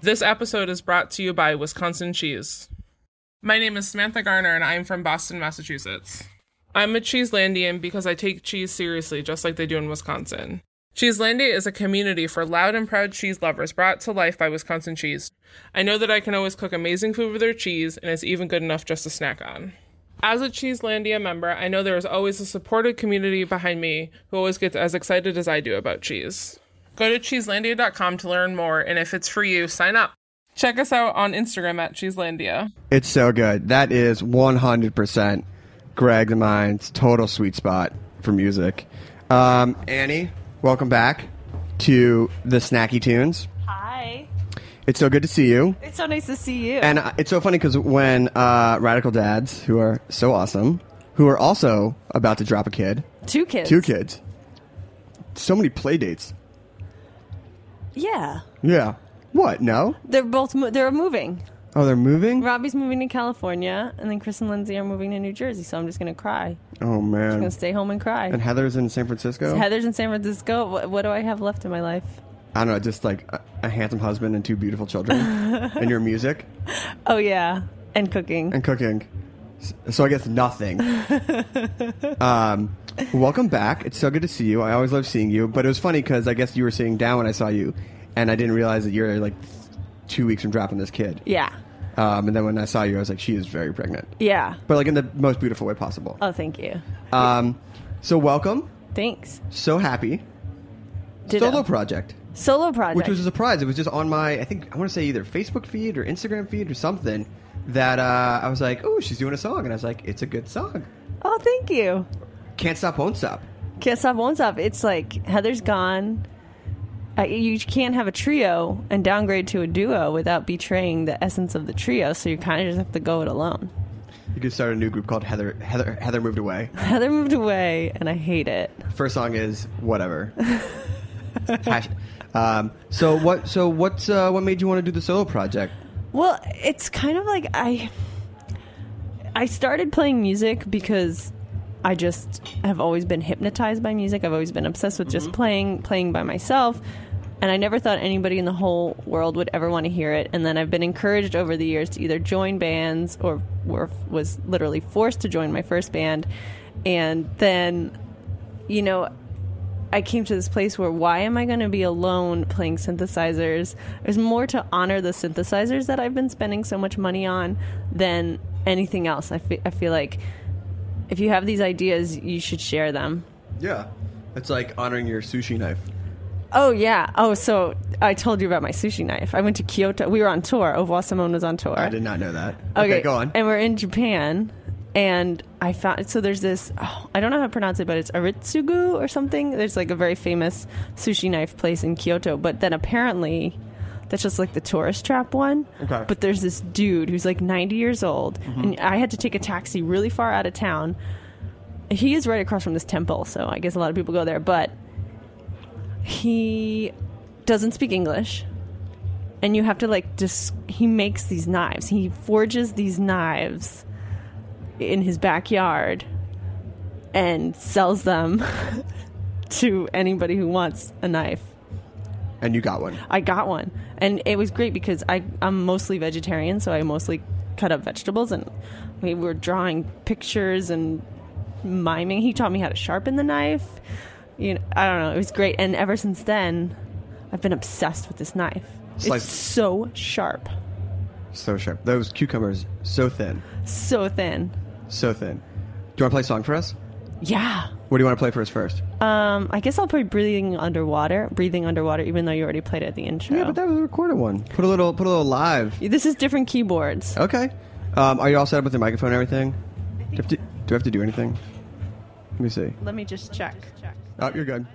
This episode is brought to you by Wisconsin Cheese. My name is Samantha Garner and I'm from Boston, Massachusetts. I'm a Cheeselandian because I take cheese seriously, just like they do in Wisconsin. Cheeselandia is a community for loud and proud cheese lovers brought to life by Wisconsin Cheese. I know that I can always cook amazing food with their cheese, and it's even good enough just to snack on. As a Cheeselandia member, I know there is always a supportive community behind me who always gets as excited as I do about cheese. Go to cheeselandia.com to learn more, and if it's for you, sign up. Check us out on Instagram at Cheeselandia. It's so good. That is 100% Greg and mine's total sweet spot for music. Um, Annie, welcome back to the Snacky Tunes. Hi. It's so good to see you. It's so nice to see you. And uh, it's so funny because when uh, Radical Dads, who are so awesome, who are also about to drop a kid, two kids. two kids, so many play dates. Yeah. Yeah. What? No? They're both mo- they're moving. Oh, they're moving? Robbie's moving to California, and then Chris and Lindsay are moving to New Jersey. So I'm just gonna cry. Oh, man. I'm man. gonna stay home and cry. And Heather's in San Francisco? Heather's in San Francisco. What, what do I have left in my life? I don't know, just like a, a handsome husband and two beautiful children. and your music Oh yeah, and cooking. and cooking. S- So I guess nothing. um, welcome back. It's so good to see you. I always love seeing you. But it was funny because I guess you were sitting down when I saw you, and I didn't realize that you're like two weeks from dropping this kid. Yeah. Um, and then when I saw you, I was like, she is very pregnant. Yeah. But like in the most beautiful way possible. Oh, thank you. Um, so welcome. Thanks. So happy. Ditto. Solo project. Solo project. Which was a surprise. It was just on my, I think, I want to say either Facebook feed or Instagram feed or something that uh, I was like, oh, she's doing a song. And I was like, it's a good song. oh, thank you. Can't Stop, Won't Stop. Can't stop, won't stop. It's like Heather's gone. Uh, you can't have a trio and downgrade to a duo without betraying the essence of the trio. So you kind of just have to go it alone. You could start a new group called Heather Heather Heather Moved Away. Heather moved away, and I hate it. First song is whatever. Hash- um, so what? So what's uh, what made you want to do the solo project? Well, it's kind of like I I started playing music because I just have always been hypnotized by music. I've always been obsessed with just mm-hmm. playing playing by myself. And I never thought anybody in the whole world would ever want to hear it. And then I've been encouraged over the years to either join bands or were, was literally forced to join my first band. And then, you know, I came to this place where why am I going to be alone playing synthesizers? There's more to honor the synthesizers that I've been spending so much money on than anything else. I fe- I feel like if you have these ideas, you should share them. Yeah, it's like honoring your sushi knife. Oh yeah. Oh, so I told you about my sushi knife. I went to Kyoto. We were on tour. Au Simone was on tour. I did not know that. Okay, Okay, go on. And we're in Japan, and I found so there's this. Oh, I don't know how to pronounce it, but it's Aritsugu or something. There's like a very famous sushi knife place in Kyoto, but then apparently. That's just like the tourist trap one. Okay. But there's this dude who's like 90 years old, Mm-hmm. and I had to take a taxi really far out of town. He is right across from this temple, so I guess a lot of people go there. But he doesn't speak English, and you have to like just. He makes these knives. He forges these knives in his backyard and sells them to anybody who wants a knife. And you got one. I got one, and it was great because I I'm mostly vegetarian, so I mostly cut up vegetables, and we were drawing pictures and miming. He taught me how to sharpen the knife. You know, I don't know. It was great, and ever since then, I've been obsessed with this knife. Slice- It's so sharp, So sharp. Those cucumbers, so thin, so thin. so thin. Do you want to play a song for us? Yeah. What do you want to play for us first? Um, I guess I'll play "Breathing Underwater." "Breathing Underwater," even though you already played it at the intro. Yeah, but that was a recorded one. Put a little, put a little live. this is different keyboards. Okay. Um, are you all set up with your microphone and everything? Do I have to do, you have, to do anything? Let me see. Let me just check. Oh, you're good.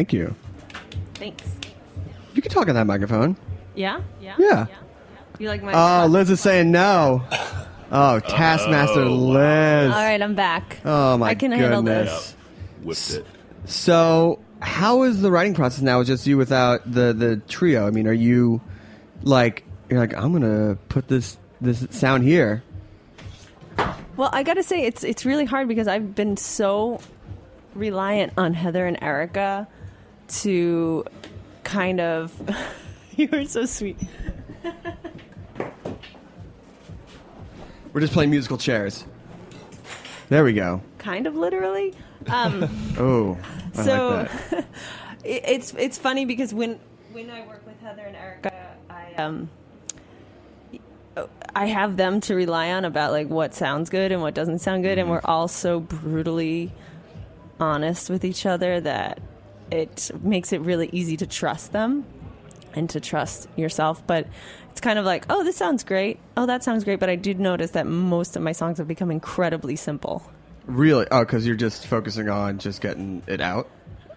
Thank you. Thanks. You can talk on that microphone. Yeah? Yeah? Yeah. You like my Oh, Liz is saying no. Oh, Taskmaster oh, Liz. All right, I'm back. Oh my I can handle goodness. this. Whipped it. So, how is the writing process now? It's just you without the the trio. I mean, are you like you're like I'm gonna put this this sound here? Well, I gotta say it's it's really hard because I've been so reliant on Heather and Erica to kind of. you are so sweet. We're just playing musical chairs. There we go. Kind of literally. Um, Oh, I so like it, it's it's funny because when when I work with Heather and Erica, I um I have them to rely on about like what sounds good and what doesn't sound good, and we're all so brutally honest with each other that it makes it really easy to trust them and to trust yourself. But it's kind of like, oh, this sounds great. Oh, that sounds great. But I did notice that most of my songs have become incredibly simple. Really? Oh, because you're just focusing on just getting it out.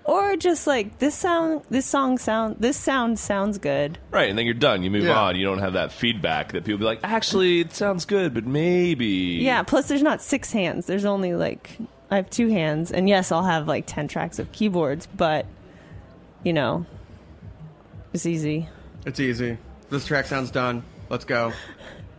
or just like this sound this song sound this sound sounds good Right, and then you're done. You move Yeah. on. You don't have that feedback that people be like, actually, it sounds good, but maybe. yeah plus there's not six hands there's only like i have two hands and yes i'll have like 10 tracks of keyboards but you know it's easy It's easy. This track sounds done. Let's go.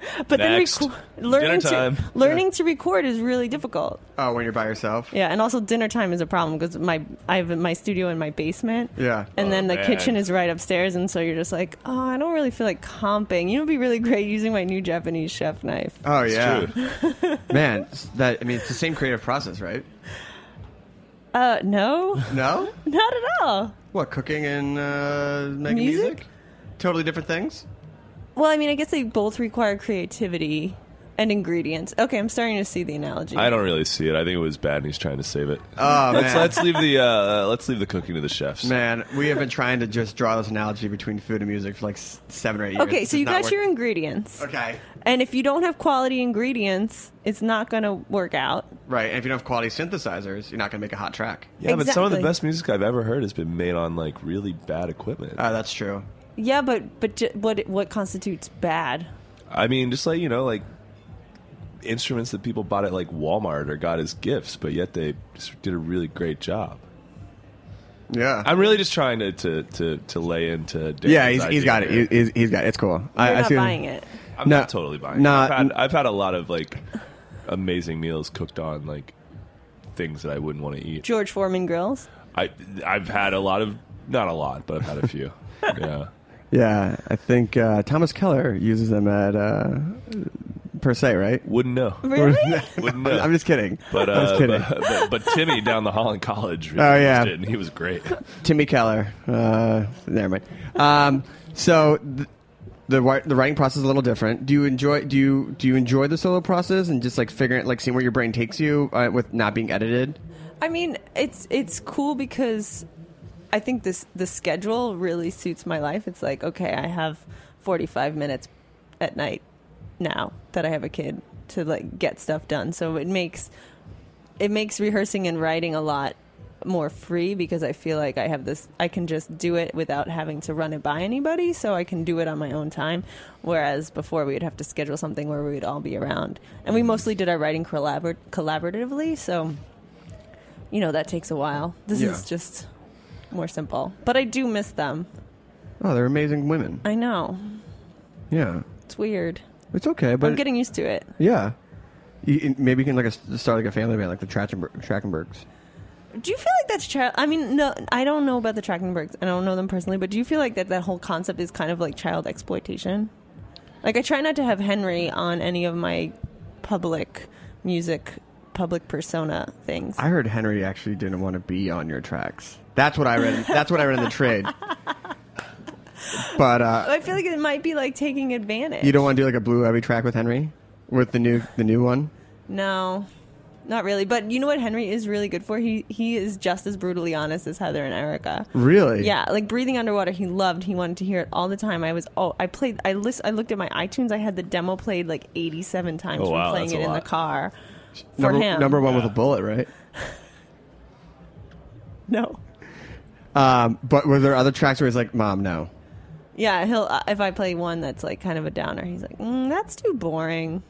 but Next. then reco- learning time. to learning to record is really difficult Oh, when you're by yourself. yeah and also dinner time is a problem because my i have my studio in my basement Yeah. and then the man. kitchen is right upstairs and so you're just like oh i don't really feel like comping you know it'd be really great using my new japanese chef knife Oh yeah, True. man. That I mean, it's the same creative process, right? uh no No. not at all What cooking and uh, making Music? music? Totally different things. Well, I mean, I guess they both require creativity and ingredients. Okay, I'm starting to see the analogy. I don't really see it. I think it was bad, and he's trying to save it. Oh let's man. let's leave the uh, let's leave the cooking to the chefs. Man, we have been trying to just draw this analogy between food and music for like s- seven or eight years. Okay, It's so you not got work- your ingredients. Okay. And if you don't have quality ingredients, it's not going to work out. Right, and if you don't have quality synthesizers, you're not going to make a hot track. Yeah, but some of the Exactly. best music I've ever heard has been made on like really bad equipment. Uh, that's true. Yeah, but but j- what what constitutes bad? I mean, just like you know, like instruments that people bought at like Walmart or got as gifts, but yet they just did a really great job. Yeah. I'm really just trying to to to, to lay into. Darin's yeah, he's, he's idea got it. here. He- He's, he's got it. It's cool. I, You're I not see buying it. I'm No, not totally buying. it. I've had I've had a lot of like amazing meals cooked on like things that I wouldn't want to eat. George Foreman grills. I I've had a lot of not a lot, but I've had a few. yeah. Yeah, I think uh, Thomas Keller uses them at uh, per se, right? Wouldn't know. Really? Wouldn't know. I'm just kidding. But, I'm just uh, kidding. but, but, but Timmy down the hall in college really Oh, yeah. used it, and he was great. Timmy Keller. Uh, never mind. Um, so th- the the writing process is a little different. Do you enjoy do you do you enjoy the solo process and just like figuring like seeing where your brain takes you uh, with not being edited? I mean, it's it's cool because I think this the schedule really suits my life. It's like, okay, I have 45 minutes at night now that I have a kid to like get stuff done. So it makes it makes rehearsing and writing a lot more free because I feel like I have this I can just do it without having to run it by anybody so I can do it on my own time whereas before we would have to schedule something where we would all be around and we mostly did our writing collabor- collaboratively so you know that takes a while this Yeah. is just more simple but I do miss them Oh, they're amazing women. I know Yeah, it's weird it's okay, but I'm getting used to it yeah, you, maybe you can like a, start like a family band like the Trachtenberg, Trachtenbergs. Do you feel like that's child? I mean, no, I don't know about the Trachtenbergs. I don't know them personally, but do you feel like that that whole concept is kind of like child exploitation? Like, I try not to have Henry on any of my public music, public persona things. I heard Henry actually didn't want to be on your tracks. That's what I read. that's what I read in the trade. But uh, I feel like it might be like taking advantage. you don't want to do like a blue heavy track with Henry, with the new the new one. No, not really. But you know what Henry is really good for? He he is just as brutally honest as Heather and Erica. Really? Yeah, like breathing underwater. He loved. He wanted to hear it all the time. I was oh, I played. I list. I looked at my iTunes. I had the demo played like eighty-seven times Oh, from wow, playing that's it a in the lot. car. For number, him, number one with a bullet, right? no. Um, but were there other tracks where he's like, "Mom, no"? Yeah, he'll uh, if I play one that's like kind of a downer, he's like, mm, "That's too boring."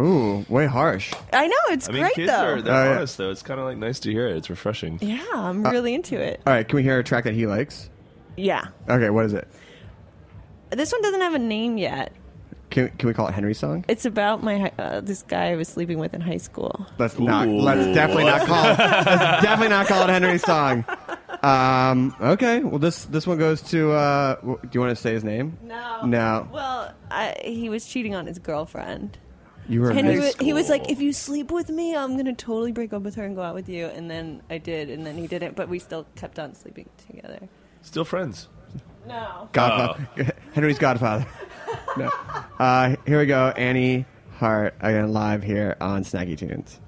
Ooh, way harsh. I know it's I mean, great kids though. are they're Oh, yeah. honest though. It's kind of like nice to hear it. It's refreshing. yeah, I'm Uh, really into it. All right, can we hear a track that he likes? Yeah, Okay, what is it? this one doesn't have a name yet. Can can we call it Henry's song? It's about my hi- uh, this guy I was sleeping with in high school. Let's not. Ooh. Let's definitely not call. it. Let's definitely not call it Henry's song. Um, okay. Well, this this one goes to. Uh, w- do you want to say his name? No. No. Well, I, he was cheating on his girlfriend. You were. in And he high was, he was school. like, if you sleep with me, I'm gonna totally break up with her and go out with you. And then I did, and then he didn't. But we still kept on sleeping together. Still friends. No. Godfather. Henry's Godfather. no. Uh, here we go. Annie Hart again live here on Snacky Tunes.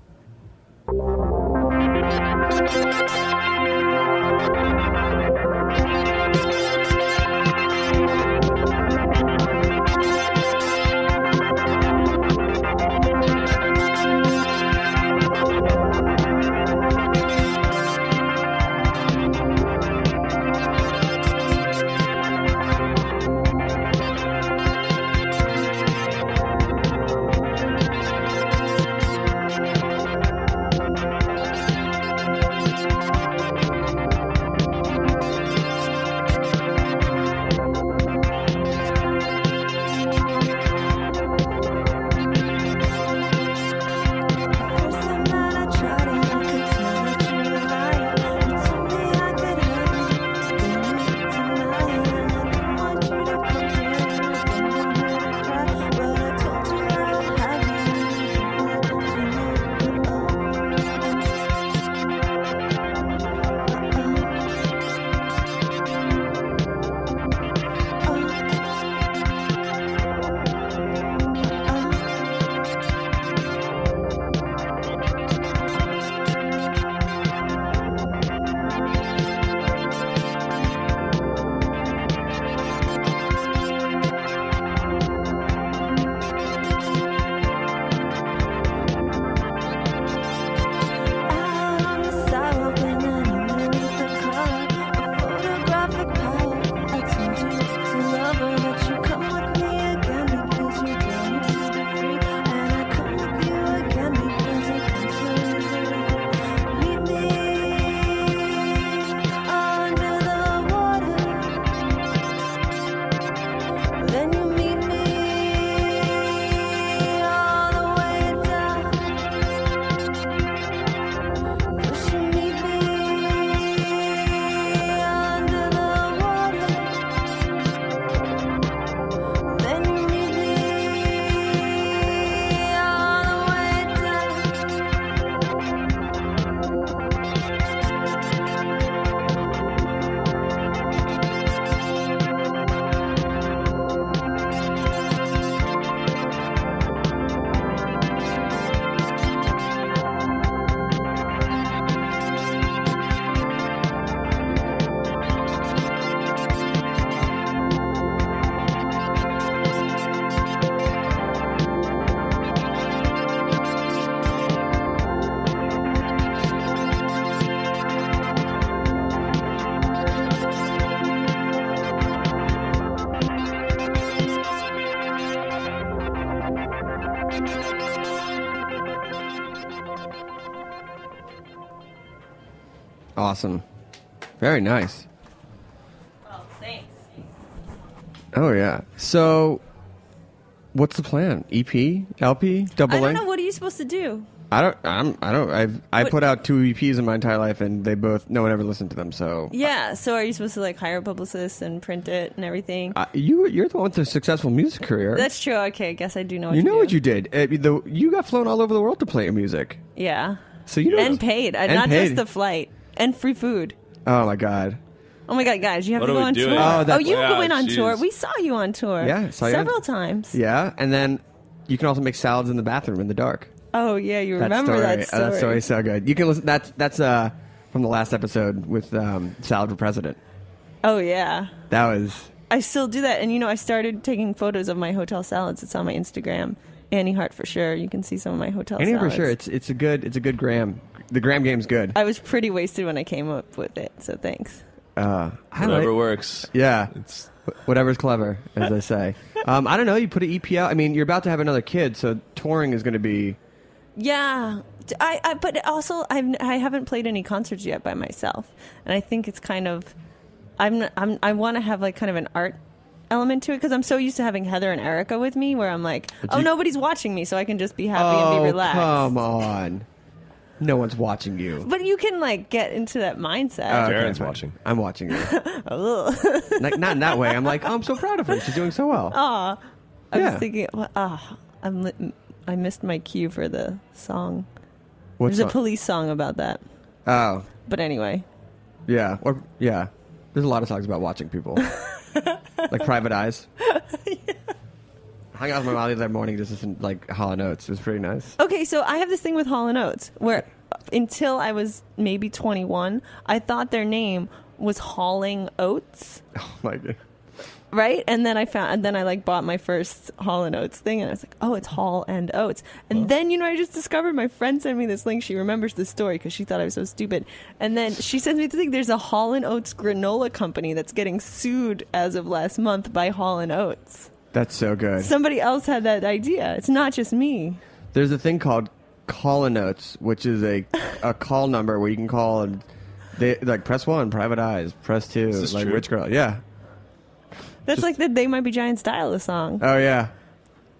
Awesome. Very nice. Well, thanks. Oh yeah. So, what's the plan? EP, LP, double I don't length? know. What are you supposed to do? I don't. I'm. I don't. I've. I What- put out two EPs in my entire life, and they both. No one ever listened to them. So, Yeah. So are you supposed to like hire a publicist and print it and everything? uh, you. You're the one with a successful music career. That's true. Okay, I guess I do know. What you know do. what you did. Uh, the, you got flown all over the world to play your music. Yeah. So you know. and paid, and and not paid. just the flight and free food. Oh my god. Oh my god, guys, you have What to are go we on doing? tour. Oh, that's- you Yeah, go in on tour. We saw you on tour. Yeah, I saw you on- several times. Yeah, and then you can also make salads in the bathroom in the dark. Oh yeah, you remember that story? Uh, that story's so good. You can listen. That's that's uh from the last episode with um, salad for president. Oh yeah. That was I still do that, and you know, I started taking photos of my hotel salads. It's on my Instagram, Annie Hart for sure. You can see some of my hotel salads. Annie for salads. sure. It's it's a good it's a good gram. The gram game's good. I was pretty wasted when I came up with it, so thanks. Uh, I Whatever like- works. Yeah, It's whatever's clever, as they say. Um, I don't know. You put an EP out. I mean, you're about to have another kid, so touring is going to be. Yeah, D- I, I but also I've I haven't played any concerts yet by myself, and I think it's kind of I'm I'm I want to have like kind of an art element to it because I'm so used to having Heather and Erica with me, where I'm like, oh, you- nobody's watching me, so I can just be happy oh, and be relaxed. come on! No one's watching you. But you can like get into that mindset. Oh, okay, Darin's fine. watching. I'm watching you. Ugh. like, not in that way. I'm like, oh, I'm so proud of her. She's doing so well. Aw. I Yeah. was thinking, ah, I'm li- I missed my cue for the song. What There's a police song about that. Oh, But anyway, yeah, or yeah. There's a lot of songs about watching people, like Private Eyes. I hung out with my mom the other morning just listening like Hall and Oates. It was pretty nice. Okay, so I have this thing with Hall and Oates where until I was maybe 21, I thought their name was Hauling Oats, Oh my god. right? And then I found, and then I like bought my first Hall and Oates thing, and I was like, oh, it's Hall and Oats. And then you know, I just discovered my friend sent me this link. She remembers the story because she thought I was so stupid. And then she sends me the thing. There's a Hall and Oates granola company that's getting sued as of last month by Hall and Oates. That's so good. Somebody else had that idea. It's not just me. There's a thing called call a notes, which is a a call number where you can call and they like press one, private eyes, press two, Is this like true? rich girl. Yeah. That's like the They Might Be Giant style of song. Oh yeah,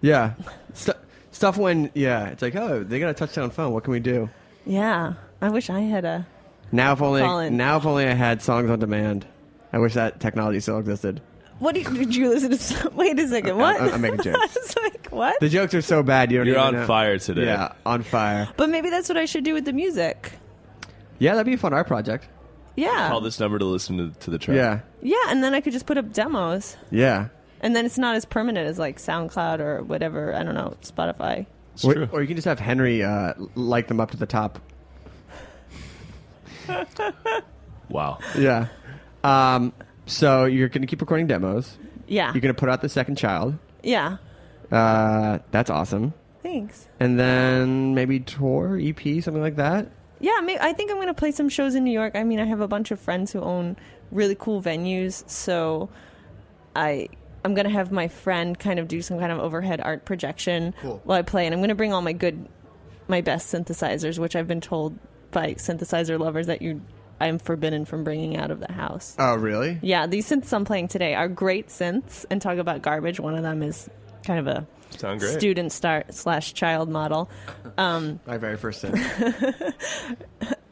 yeah. Stu stuff when yeah, it's like oh they got a touchdown phone. What can we do? Yeah, I wish I had a. Now if only Colin. now if only I had songs on demand. I wish that technology still existed. What do you, did you listen to? some- Wait a second. What? I'm- I'm making jokes. I was like, what? The jokes are so bad you don't You're even on know. fire today. Yeah, on fire. But maybe that's what I should do with the music. Yeah, that'd be a fun art project. Yeah. Call this number to listen to, to the track. Yeah, Yeah, and then I could just put up demos, yeah. and then it's not as permanent as like SoundCloud or whatever. I don't know, Spotify. It's Or, true. or you can just have Henry uh, like them up to the top. Wow. Yeah. Um, so you're going to keep recording demos. Yeah. You're going to put out the second child. Yeah. Uh, that's awesome. Thanks. And then maybe tour, EP, something like that. Yeah, may I think I'm going to play some shows in New York. I mean, I have a bunch of friends who own really cool venues, so I I'm going to have my friend kind of do some kind of overhead art projection Cool. while I play, and I'm going to bring all my good, my best synthesizers, which I've been told by synthesizer lovers that you I'm forbidden from bringing out of the house. Oh, really? Yeah, these synths I'm playing today are great synths, and talk about garbage. One of them is kind of a Sound great. student start slash child model. Um, My very first synth.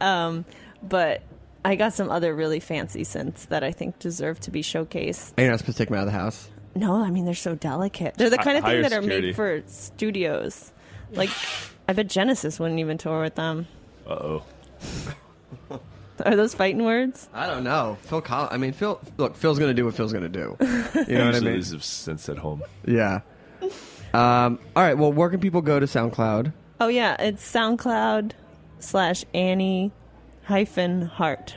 um, but I got some other really fancy synths that I think deserve to be showcased. Are you not supposed to take them out of the house? No, I mean they're so delicate. They're the kind of thing higher that are security. made for studios. Like, I bet Genesis wouldn't even tour with them. Uh oh. Are those fighting words? I don't know. Phil Collins. I mean, Phil. Look, Phil's going to do what Phil's going to do. You know what I Usually mean? these have since at home. Yeah. Um, all right. Well, where can people go to SoundCloud? Oh yeah, it's SoundCloud slash Annie hyphen Hart.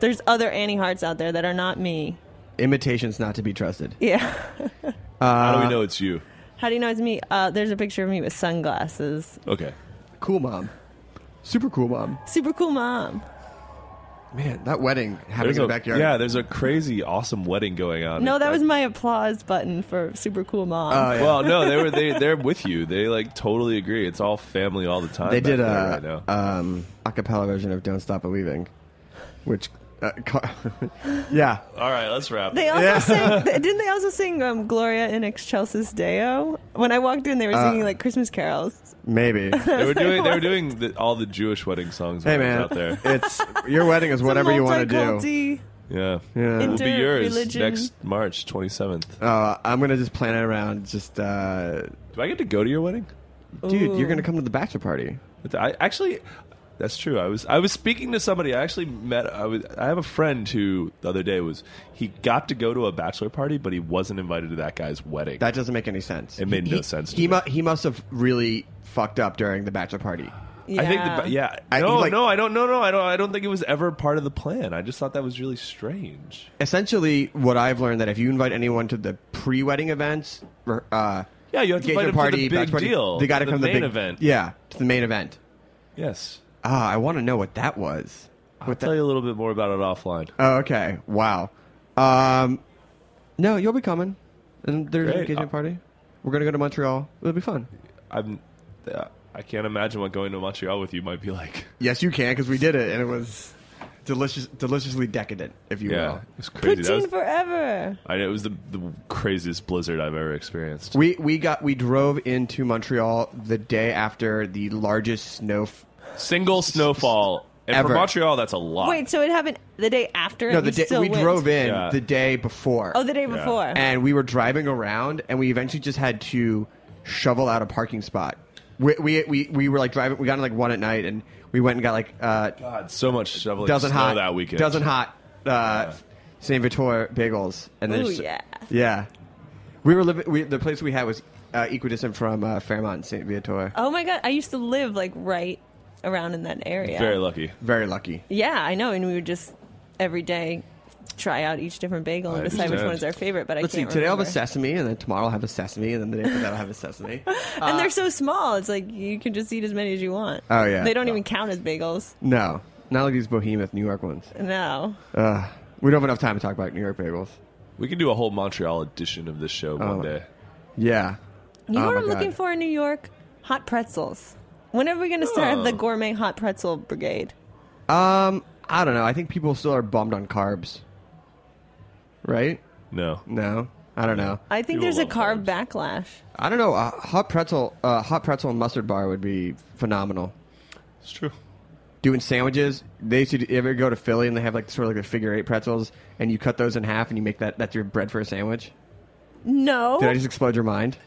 There's other Annie Harts out there that are not me. Imitations not to be trusted. Yeah. How do Uh, we know it's you? How do you know it's me? Uh, there's a picture of me with sunglasses. Okay. Cool mom. Super cool mom. Super cool mom. Man, that wedding happening There's in a, the backyard. Yeah, there's a crazy, awesome wedding going on. No, that was my applause button for super cool mom. Oh, yeah. Well, no, they were they they're with you. They like totally agree. It's all family all the time. They did there a right um, acapella version of "Don't Stop Believing," which, uh, ca- yeah, All right, let's wrap. They also Yeah. sang. Didn't they also sing um, "Gloria in Excelsis Deo"? When I walked in, they were Uh, singing like Christmas carols. maybe. They were doing they were doing the, all the Jewish wedding songs hey man, out there. it's your wedding is whatever you want to do. Multi-culti. Yeah, Yeah. it'll be yours Inter-religion. next March 27th. Uh, I'm gonna just plan it around. Just, uh, Do I get to go to your wedding? dude, you're gonna come to the bachelor party. I actually, that's true. I was I was speaking to somebody. I actually met. I was. I have a friend who the other day was he got to go to a bachelor party, but he wasn't invited to that guy's wedding. That doesn't make any sense. It made He- no sense to He mu- he must have really fucked up during the bachelor party. Yeah. I think the, ba- yeah. I- no, like- no, I don't. No, no, I don't. I don't think it was ever part of the plan. I just thought that was really strange. Essentially, what I've learned that if you invite anyone to the pre-wedding events, uh, Yeah, you have to engagement invite them to party, the big bachelor party, deal, They got to the come to the main big event. Yeah, to the main event. Yes. Ah, I want to know what that was. I'll tell you a little bit more about it offline. Oh, okay. Wow. Um, no, you'll be coming, and there's an Great. engagement Uh, party. We're gonna go to Montreal. It'll be fun. I'm. Uh, I can't imagine what going to Montreal with you might be like. Yes, you can because we did it, and it was delicious, deliciously decadent, if you Yeah, will. it was crazy. That Poutine was, forever. I know it was the, the craziest blizzard I've ever experienced. We we got we drove into Montreal the day after the largest snow. F- Single snowfall, and Ever. for Montreal, that's a lot. Wait, so it happened the day after? no, the day still we went? drove in Yeah. the day before. Oh, the day before. and we were driving around, and we eventually just had to shovel out a parking spot. We we we, we were like driving. We got in like one at night, and we went and got like uh, God, so much shoveling dozen snow hot that weekend. dozen hot uh, Saint Viateur bagels, and then Ooh, just- yeah. yeah. We were living. We, the place we had was uh, equidistant from uh, Fairmount and Saint Viateur. Oh my god, I used to live like right around in that area. Very lucky. Very lucky. Yeah, I know, and we would just every day try out each different bagel I and decide which one is our favorite. But I Let's see. can't Today I'll have a sesame, and then tomorrow I'll have a sesame, and then the day after that I'll have a sesame. and they're so small. It's like you can just eat as many as you want. Oh, yeah. they don't even count as bagels. No, not like these behemoth New York ones. No. Uh, we don't have enough time to talk about New York bagels. We can do a whole Montreal edition of this show Oh. one day. Yeah. You know Oh what I'm God. looking for in New York? Hot pretzels. When are we going to start Oh. the gourmet hot pretzel brigade? Um, I don't know. I think people still are bummed on carbs. Right? No. No. I don't know. I think there's a carb backlash. I don't know. Uh, hot pretzel, uh, hot pretzel and mustard bar would be phenomenal. It's true. Doing sandwiches. They used to ever go to Philly and they have like sort of like the figure eight pretzels, and you cut those in half and you make that that's your bread for a sandwich. No. Did I just explode your mind?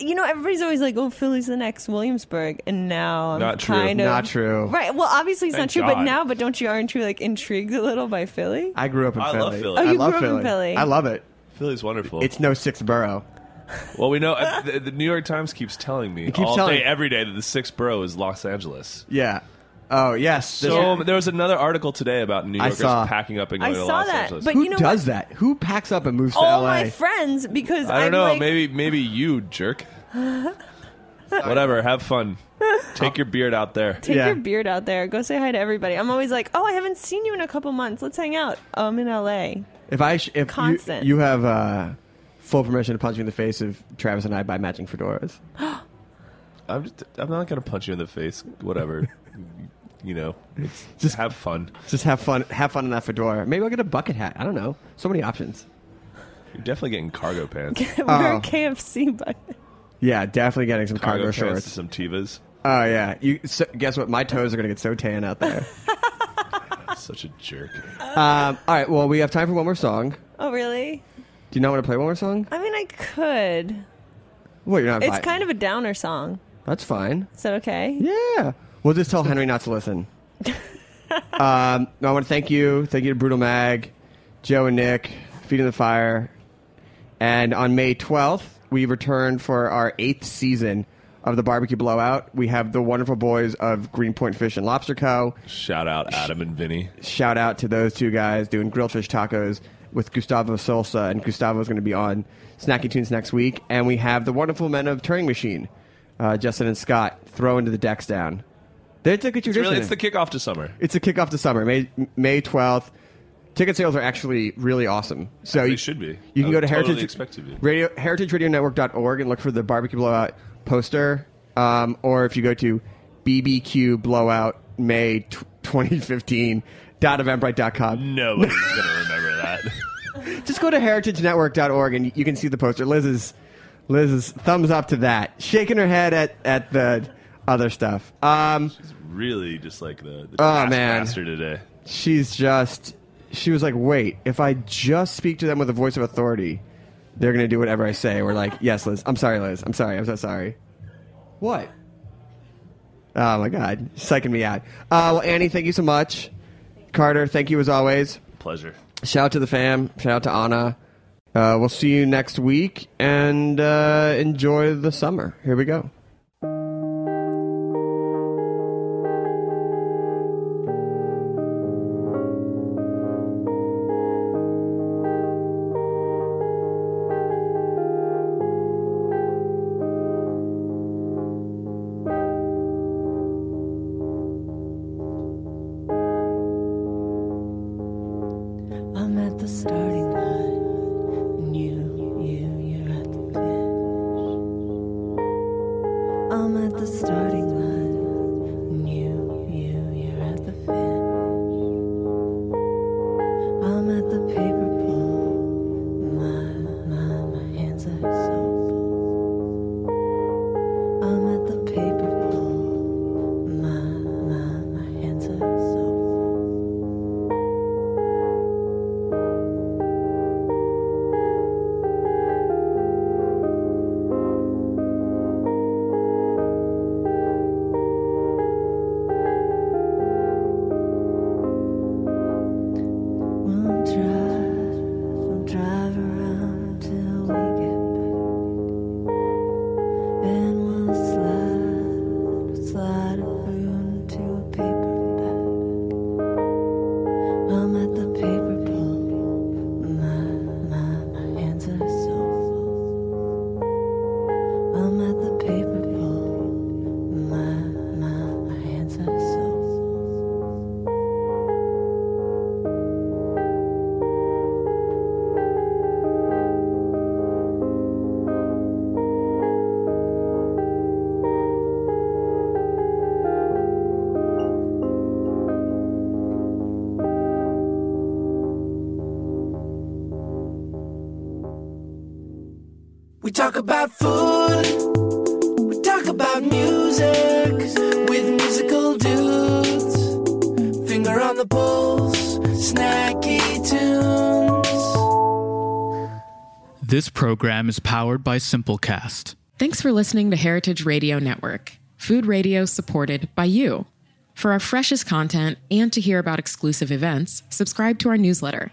You know, everybody's always like, "Oh, Philly's the next Williamsburg," and now I'm Not true. kind of Not true. Right. Well, obviously it's Thank not true, God. but now, but don't you aren't you like intrigued a little by Philly? I grew up in I Philly. love Philly. Oh, you I love grew up in Philly. Philly. I love it. Philly's wonderful. It's no sixth borough. well, we know uh, the, the New York Times keeps telling me It keeps all telling- day, every day, that the sixth borough is Los Angeles. Yeah. Oh yes. So there was another article today about New I Yorkers saw. packing up and I going to saw Los that, Angeles. but Who you know does that? Who packs up and moves to All LA? my friends, because I don't I'm know. like, Maybe maybe you jerk. Whatever. Have fun. Take your beard out there. Take your beard out there. Go say hi to everybody. I'm always like, oh, I haven't seen you in a couple months. Let's hang out. Oh, I'm in LA. If I sh- if you, Constant. you have uh, full permission to punch me in the face if Travis and I buy matching fedoras. I'm just, I'm not gonna punch you in the face. Whatever. you know, it's, just have fun. Just have fun. Have fun in that fedora. Maybe I'll get a bucket hat. I don't know. So many options. You're definitely getting cargo pants. We're Oh. KFC, but Yeah, definitely getting some cargo, pants, shorts. some Tevas. Oh yeah. You so, guess what? My toes are gonna get so tan out there. Such a jerk. um, all right. Well, we have time for one more song. oh, really? Do you not want to play one more song? I mean, I could. Well, you're not. It's vi- kind of a downer song. That's fine. Is that okay? Yeah. We'll just tell Henry not to listen. um, no, I want to thank you. Thank you to Brutal Mag, Joe and Nick, Feeding the Fire. And on May 12th, we return for our eighth season of the Barbecue Blowout. We have the wonderful boys of Greenpoint Fish and Lobster Co. Shout out Adam and Vinny. Shout out to those two guys doing grilled fish tacos with Gustavo Solsa. And Gustavo is going to be on Snacky Tunes next week. And we have the wonderful men of Turing Machine, uh, Justin and Scott, throwing to the decks down. It's a good It's really it's the kickoff to summer. It's a kickoff to summer, May May twelfth. Ticket sales are actually really awesome. So They you should be. You can go to totally Heritage to. Radio HeritageRadioNetwork.org and look for the barbecue blowout poster. Um, or if you go to BBQ Blowout May tw 2015 .eventbrite.com. Nobody's gonna remember that. Just go to heritagenetwork.org and you can see the poster. Liz is Liz's thumbs up to that, shaking her head at, at the other stuff. Um, really, just like the, the Oh, man. today. she's just she was like wait if i just speak to them with a voice of authority they're gonna do whatever i say. We're like yes liz. I'm sorry liz. I'm sorry. I'm so sorry. What? Oh my god. Psyching me out. Uh, well annie thank you so much. Carter thank you as always. Pleasure. shout out to the fam. Shout out to anna. Uh, we'll see you next week and uh, enjoy the summer. Here we go talk about food. We talk about music with musical dudes. Finger on the pulse, snacky tunes. This program is powered by Simplecast. Thanks for listening to Heritage Radio Network, food radio supported by you. For our freshest content and to hear about exclusive events, subscribe to our newsletter.